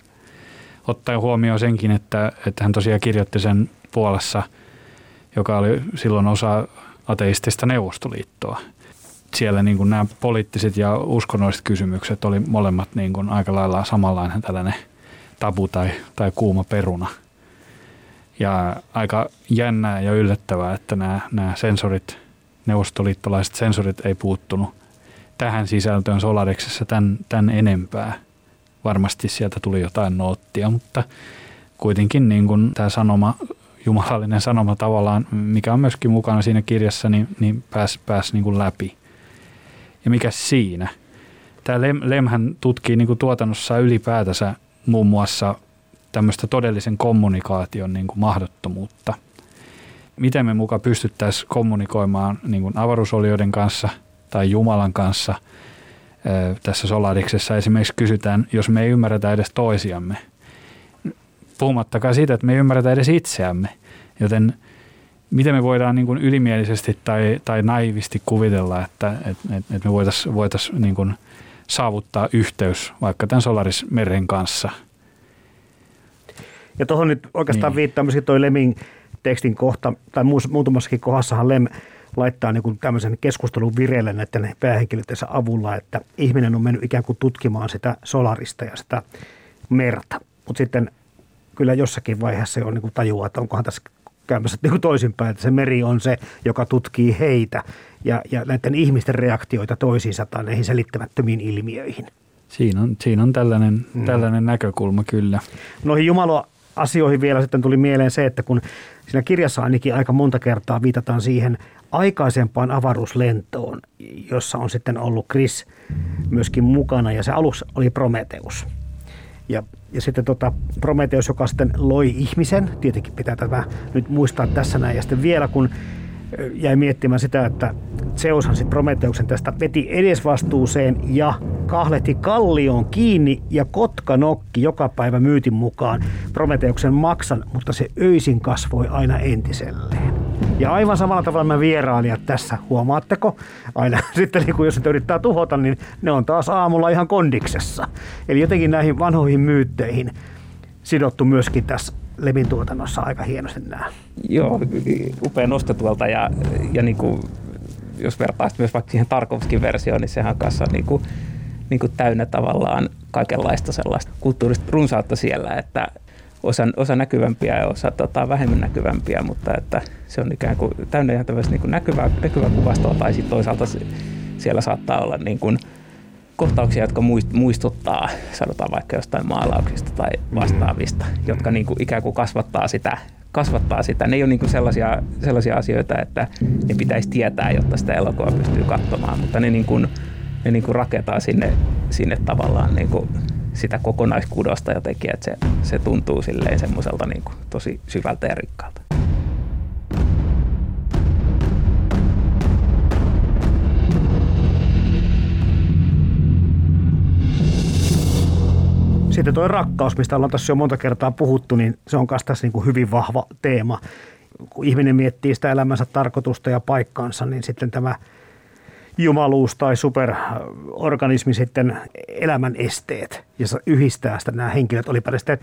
ottaen huomioon senkin, että, että hän tosiaan kirjoitti sen Puolassa, joka oli silloin osa ateistista neuvostoliittoa. Siellä niin kuin nämä poliittiset ja uskonnolliset kysymykset oli molemmat niin kuin aika lailla samanlainen tällainen tabu tai, tai kuuma peruna – ja aika jännää ja yllättävää, että nämä, nämä sensorit, neuvostoliittolaiset sensorit ei puuttunut tähän sisältöön Solariksessa tämän, tämän enempää. Varmasti sieltä tuli jotain noottia, mutta kuitenkin niin kuin tämä sanoma, jumalallinen sanoma tavallaan, mikä on myöskin mukana siinä kirjassa, niin, niin pääsi pääs niin kuin läpi. Ja mikä siinä? Tämä Lem, Lemhän tutkii niin kuin tuotannossa ylipäätänsä muun muassa – tämmöistä todellisen kommunikaation niin kuin mahdottomuutta. Miten me mukaan pystyttäisiin kommunikoimaan niin kuin avaruusolioiden kanssa tai Jumalan kanssa tässä Solariksessa esimerkiksi kysytään, jos me ei ymmärretä edes toisiamme. Puhumattakaan siitä, että me ei ymmärretä edes itseämme. Joten miten me voidaan niin kuin ylimielisesti tai, tai naivisti kuvitella, että, että, että me voitaisiin voitais niin kuin saavuttaa yhteys vaikka tämän Solaris-meren kanssa – ja tuohon nyt oikeastaan niin. viittaa myöskin toi Lemin tekstin kohta, tai muutamassakin kohdassahan Lem laittaa niin kuin tämmöisen keskustelun vireille näiden päähenkilöidensä avulla, että ihminen on mennyt ikään kuin tutkimaan sitä solarista ja sitä merta. Mutta sitten kyllä jossakin vaiheessa jo niin kuin tajuaa, että onkohan tässä käymässä niin kuin toisinpäin, että se meri on se, joka tutkii heitä ja, ja näiden ihmisten reaktioita toisiinsa tai näihin selittämättömiin ilmiöihin. Siinä on, siinä on tällainen, mm. tällainen näkökulma kyllä. Noihin Jumala asioihin vielä sitten tuli mieleen se, että kun siinä kirjassa ainakin aika monta kertaa viitataan siihen aikaisempaan avaruuslentoon, jossa on sitten ollut Chris myöskin mukana ja se alus oli Prometheus. Ja, ja sitten tota Prometheus, joka sitten loi ihmisen, tietenkin pitää tätä nyt muistaa tässä näin. Ja sitten vielä kun jäi miettimään sitä, että Zeushan sitten Prometeuksen tästä veti edesvastuuseen ja kahlehti kallioon kiinni ja kotka nokki joka päivä myytin mukaan Prometeuksen maksan, mutta se öisin kasvoi aina entiselleen. Ja aivan samalla tavalla mä vierailijat tässä, huomaatteko? Aina sitten kun jos ne yrittää tuhota, niin ne on taas aamulla ihan kondiksessa. Eli jotenkin näihin vanhoihin myytteihin sidottu myöskin tässä Levin tuotannossa aika hienosti nämä. Joo, upea nosto tuolta ja, ja niin kuin, jos vertaa myös vaikka siihen Tarkovskin versioon, niin sehän kanssa on niin kuin, niin kuin täynnä tavallaan kaikenlaista sellaista kulttuurista runsautta siellä, että osa, osa näkyvämpiä ja osa tota, vähemmän näkyvämpiä, mutta että se on ikään kuin täynnä ihan niin kuin näkyvää, näkyvää kuvastoa tai sitten toisaalta siellä saattaa olla niin kuin – kohtauksia, jotka muistuttaa, sanotaan vaikka jostain maalauksista tai vastaavista, mm. jotka niin kuin ikään kuin kasvattaa sitä, kasvattaa sitä. Ne ei ole niin sellaisia, sellaisia asioita, että ne pitäisi tietää, jotta sitä elokuvaa pystyy katsomaan, mutta ne, niin kuin, ne niin kuin rakentaa sinne, sinne tavallaan niin kuin sitä kokonaiskudosta jotenkin, että se, se tuntuu silleen semmoiselta niin kuin tosi syvältä ja rikkaalta. Sitten tuo rakkaus, mistä ollaan tässä jo monta kertaa puhuttu, niin se on myös tässä niin kuin hyvin vahva teema. Kun ihminen miettii sitä elämänsä tarkoitusta ja paikkaansa, niin sitten tämä jumaluus tai superorganismi sitten elämän esteet ja yhdistää sitä nämä henkilöt, olipa sitten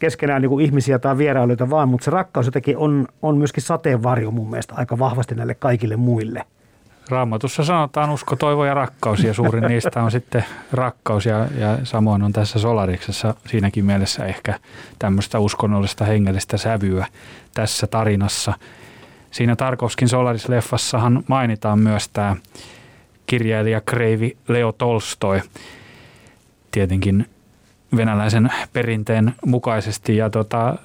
keskenään niin ihmisiä tai vierailijoita vaan, mutta se rakkaus jotenkin on, on myöskin sateenvarjo mun mielestä aika vahvasti näille kaikille muille – Raamatussa sanotaan usko, toivo ja rakkaus ja suurin niistä on sitten rakkaus ja, ja samoin on tässä Solariksessa siinäkin mielessä ehkä tämmöistä uskonnollista hengellistä sävyä tässä tarinassa. siinä Tarkovskin Solaris-leffassahan mainitaan myös tämä kirjailija Kreivi Leo Tolstoi, tietenkin venäläisen perinteen mukaisesti. Ja tota,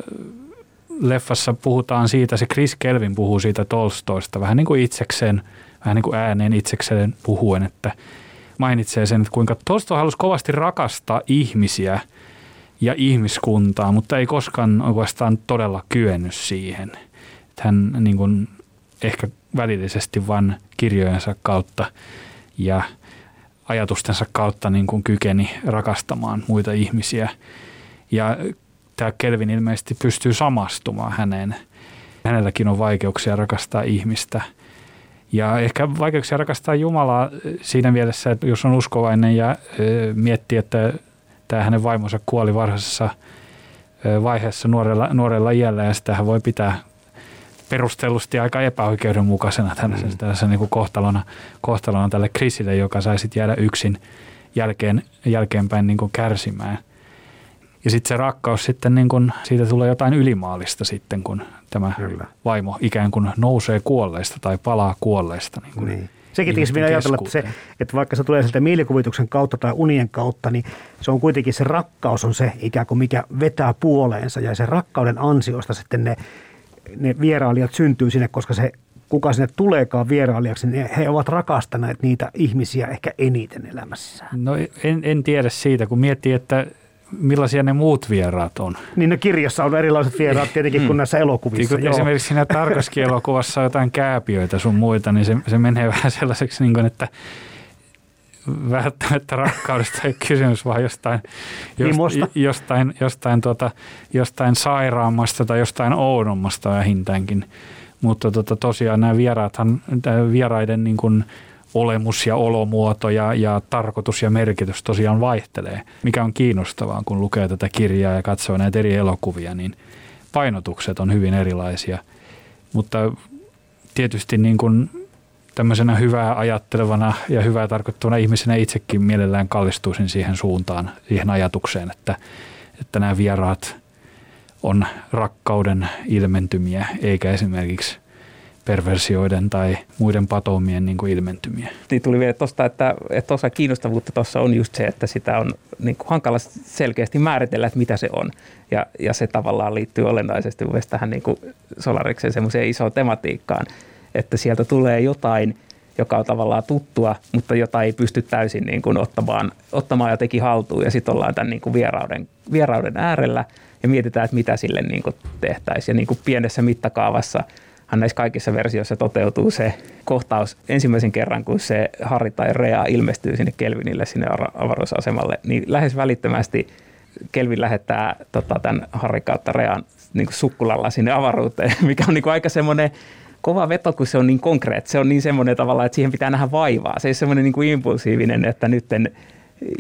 leffassa puhutaan siitä, se Chris Kelvin puhuu siitä Tolstoista vähän niin kuin itsekseen, vähän niin kuin ääneen itsekseen puhuen, että mainitsee sen, että kuinka Tolstoi halusi kovasti rakastaa ihmisiä ja ihmiskuntaa, mutta ei koskaan oikeastaan todella kyennyt siihen. Että hän niin kuin ehkä välillisesti vain kirjojensa kautta ja ajatustensa kautta niin kuin kykeni rakastamaan muita ihmisiä. Ja tämä Kelvin ilmeisesti pystyy samastumaan häneen. Hänelläkin on vaikeuksia rakastaa ihmistä. Ja ehkä vaikeuksia rakastaa Jumalaa siinä mielessä, että jos on uskovainen ja miettii, että tämä hänen vaimonsa kuoli varhaisessa vaiheessa nuorella, nuorella iällä ja sitä hän voi pitää perustellusti aika epäoikeudenmukaisena tällaisen, mm. tällaisen niin kuin kohtalona, kohtalona tälle Chrisille, joka sai sitten jäädä yksin jälkeen, jälkeenpäin niin kuin kärsimään. Ja sitten se rakkaus sitten, niin kun, siitä tulee jotain ylimaallista sitten, kun tämä Kyllä. vaimo ikään kuin nousee kuolleista tai palaa kuolleista. Niin kuin niin. Sekin tietysti minä ajatella, että, se, että vaikka se tulee sieltä mielikuvituksen kautta tai unien kautta, niin se on kuitenkin se rakkaus on se ikään kuin mikä vetää puoleensa ja se rakkauden ansiosta sitten ne ne vierailijat syntyy sinne, koska se kuka sinne tuleekaan vierailijaksi, niin he ovat rakastaneet niitä ihmisiä ehkä eniten elämässään. No en, en tiedä siitä, kun miettii, että millaisia ne muut vieraat on. Niin no kirjassa on erilaiset vieraat tietenkin mm. kuin näissä elokuvissa. Niin, esimerkiksi siinä tarkaskin elokuvassa on jotain kääpiöitä sun muita, niin se, se menee vähän sellaiseksi, niin kuin, että välttämättä rakkaudesta ei kysymys, vaan jostain, jost, jostain, jostain, tuota, jostain sairaammasta tai jostain oudommasta vähintäänkin. Mutta tota, tosiaan nämä vieraathan, vieraiden niin kuin olemus ja olomuoto ja, ja tarkoitus ja merkitys tosiaan vaihtelee. Mikä on kiinnostavaa, kun lukee tätä kirjaa ja katsoo näitä eri elokuvia, niin painotukset on hyvin erilaisia. Mutta tietysti niin kuin tämmöisenä hyvää ajattelevana ja hyvää tarkoittavana ihmisenä itsekin mielellään kallistuisin siihen suuntaan, siihen ajatukseen, että, että nämä vieraat on rakkauden ilmentymiä, eikä esimerkiksi perversioiden tai muiden patoumien niin kuin ilmentymiä. Niin tuli vielä tuosta, että, että osa kiinnostavuutta tuossa on just se, että sitä on niin kuin hankala selkeästi määritellä, että mitä se on. Ja, ja se tavallaan liittyy olennaisesti myös tähän niin kuin Solarikseen semmoiseen isoon tematiikkaan, että sieltä tulee jotain, joka on tavallaan tuttua, mutta jota ei pysty täysin niin kuin ottamaan, ottamaan jotenkin haltuun. Ja sitten ollaan tämän niin kuin vierauden, vierauden äärellä ja mietitään, että mitä sille niin kuin tehtäisiin. Ja niin kuin pienessä mittakaavassa näissä kaikissa versioissa toteutuu se kohtaus ensimmäisen kerran, kun se Harri tai Rea ilmestyy sinne Kelvinille sinne avaruusasemalle, niin lähes välittömästi Kelvin lähettää tota, tämän Harri kautta Rean niin kuin sukkulalla sinne avaruuteen, mikä on niin kuin aika semmoinen kova veto, kun se on niin konkreetti. Se on niin semmoinen tavalla, että siihen pitää nähdä vaivaa. Se ei ole semmoinen niin kuin impulsiivinen, että nyt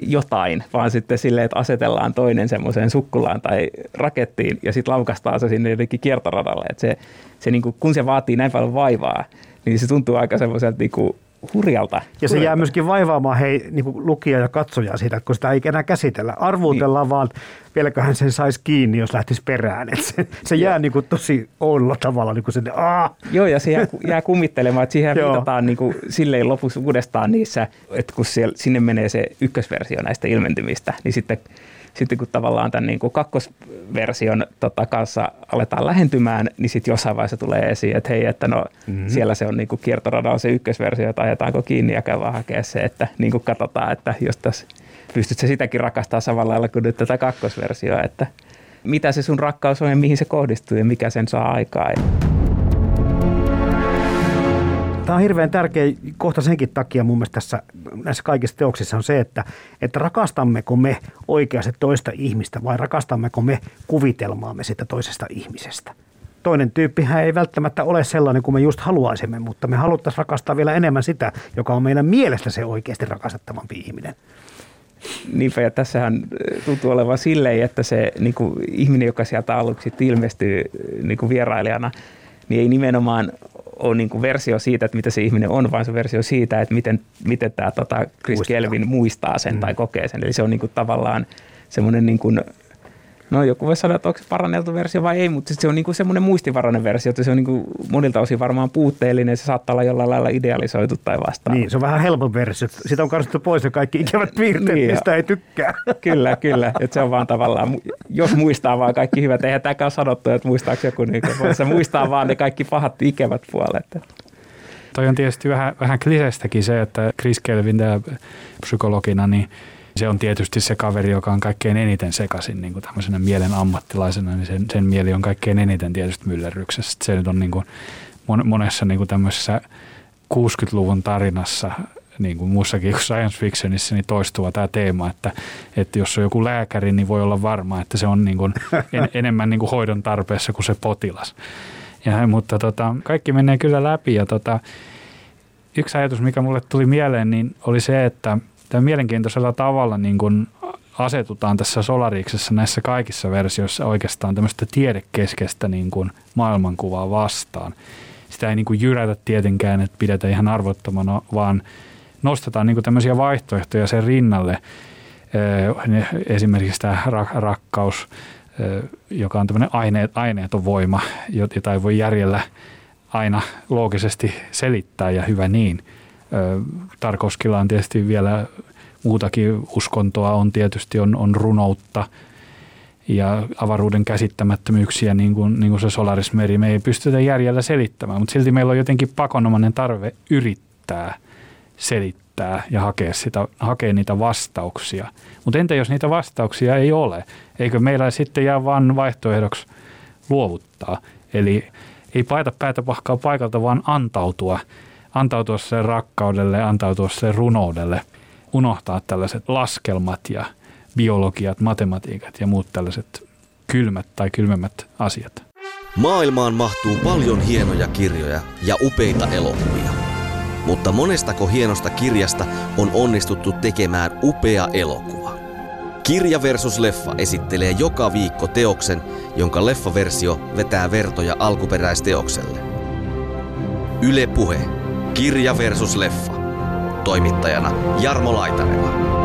jotain, vaan sitten silleen, että asetellaan toinen semmoiseen sukkulaan tai rakettiin ja sitten laukastaa se sinne jotenkin kiertoradalle. Että se, se niin kuin, kun se vaatii näin paljon vaivaa, niin se tuntuu aika semmoiselta niin kuin hurjalta. Ja se jää myöskin vaivaamaan hei, niin kuin lukija ja katsoja siitä, kun sitä ei enää käsitellä. Arvuutellaan niin. vaan, vieläköhän sen saisi kiinni, jos lähtisi perään. Et se, se jää niin kuin tosi oudolla tavalla niin kuin sinne, Aa! Joo, ja se jää, jää kummittelemaan, että siihen viitataan niin kuin silleen lopussa uudestaan niissä, että kun siellä, sinne menee se ykkösversio näistä ilmentymistä, niin sitten sitten kun tavallaan tämän niin kuin kakkosversion tota, kanssa aletaan lähentymään, niin sitten jossain vaiheessa tulee esiin, että hei, että no mm-hmm. siellä se on niin kuin kiertorada se ykkösversio, että ajetaanko kiinni ja käy vaan hakea se, että niin kuin katsotaan, että jos tässä pystyt se sitäkin rakastaa samalla lailla kuin nyt tätä kakkosversioa, että mitä se sun rakkaus on ja mihin se kohdistuu ja mikä sen saa aikaa. Tämä on hirveän tärkeä kohta senkin takia mun mielestä tässä, näissä kaikissa teoksissa on se, että, että rakastammeko me oikeasti toista ihmistä vai rakastammeko me kuvitelmaamme sitä toisesta ihmisestä. Toinen tyyppihän ei välttämättä ole sellainen kuin me just haluaisimme, mutta me haluttaisiin rakastaa vielä enemmän sitä, joka on meidän mielestä se oikeasti rakastettavampi ihminen. Niinpä, ja tässähän tuntuu olevan silleen, että se niin kuin, ihminen, joka sieltä aluksi ilmestyy niin kuin vierailijana, niin ei nimenomaan ole niin kuin versio siitä, että mitä se ihminen on, vaan se versio siitä, että miten, miten tämä tota Chris muistaa. Kelvin muistaa sen mm. tai kokee sen. Eli se on niin kuin tavallaan semmoinen niin kuin No joku voi sanoa, että onko se paranneltu versio vai ei, mutta se on niinku semmoinen muistivarainen versio, että se on niinku monilta osin varmaan puutteellinen, se saattaa olla jollain lailla idealisoitu tai vastaan. Niin, se on vähän helpon versio. Sitä on karsittu pois ja kaikki ikävät piirteet, niin, mistä ei tykkää. Kyllä, kyllä. Että se on vaan tavallaan, jos muistaa vaan kaikki hyvät, eihän tämäkään sanottu, että muistaako joku, niin se muistaa vaan ne kaikki pahat ikävät puolet. Toi on tietysti vähän, vähän klisestäkin se, että Chris Kelvin tämä psykologina, niin se on tietysti se kaveri, joka on kaikkein eniten sekaisin niin kuin tämmöisenä mielen ammattilaisena, niin sen, sen mieli on kaikkein eniten tietysti myllerryksessä. Se nyt on niin kuin monessa niin kuin tämmöisessä 60-luvun tarinassa niin kuin muussakin kuin science fictionissa, niin toistuva tämä teema, että, että jos on joku lääkäri, niin voi olla varma, että se on niin kuin en, enemmän niin kuin hoidon tarpeessa kuin se potilas. Ja, mutta tota, kaikki menee kyllä läpi ja tota, yksi ajatus, mikä mulle tuli mieleen, niin oli se, että tämä mielenkiintoisella tavalla niin kuin asetutaan tässä Solariksessa näissä kaikissa versioissa oikeastaan tämmöistä tiedekeskeistä niin kuin maailmankuvaa vastaan. Sitä ei niin kuin jyrätä tietenkään, että pidetä ihan arvottomana, vaan nostetaan niin kuin tämmöisiä vaihtoehtoja sen rinnalle. Esimerkiksi tämä rakkaus, joka on tämmöinen aineet, aineeton voima, jota ei voi järjellä aina loogisesti selittää ja hyvä niin. Tarkoskilla on tietysti vielä muutakin uskontoa, on tietysti on, on runoutta ja avaruuden käsittämättömyyksiä, niin kuin, niin kuin se Solaris-meri. Me ei pystytä järjellä selittämään, mutta silti meillä on jotenkin pakonomainen tarve yrittää selittää ja hakea, sitä, hakea niitä vastauksia. Mutta entä jos niitä vastauksia ei ole? Eikö meillä sitten jää vain vaihtoehdoksi luovuttaa? Eli ei paita päätä pahkaa paikalta, vaan antautua. Antautua sen rakkaudelle, antautua sen runoudelle. Unohtaa tällaiset laskelmat ja biologiat, matematiikat ja muut tällaiset kylmät tai kylmemmät asiat. Maailmaan mahtuu paljon hienoja kirjoja ja upeita elokuvia. Mutta monestako hienosta kirjasta on onnistuttu tekemään upea elokuva? Kirja versus leffa esittelee joka viikko teoksen, jonka leffaversio vetää vertoja alkuperäisteokselle. Yle Puhe. Kirja versus leffa. Toimittajana Jarmo Laitaneva.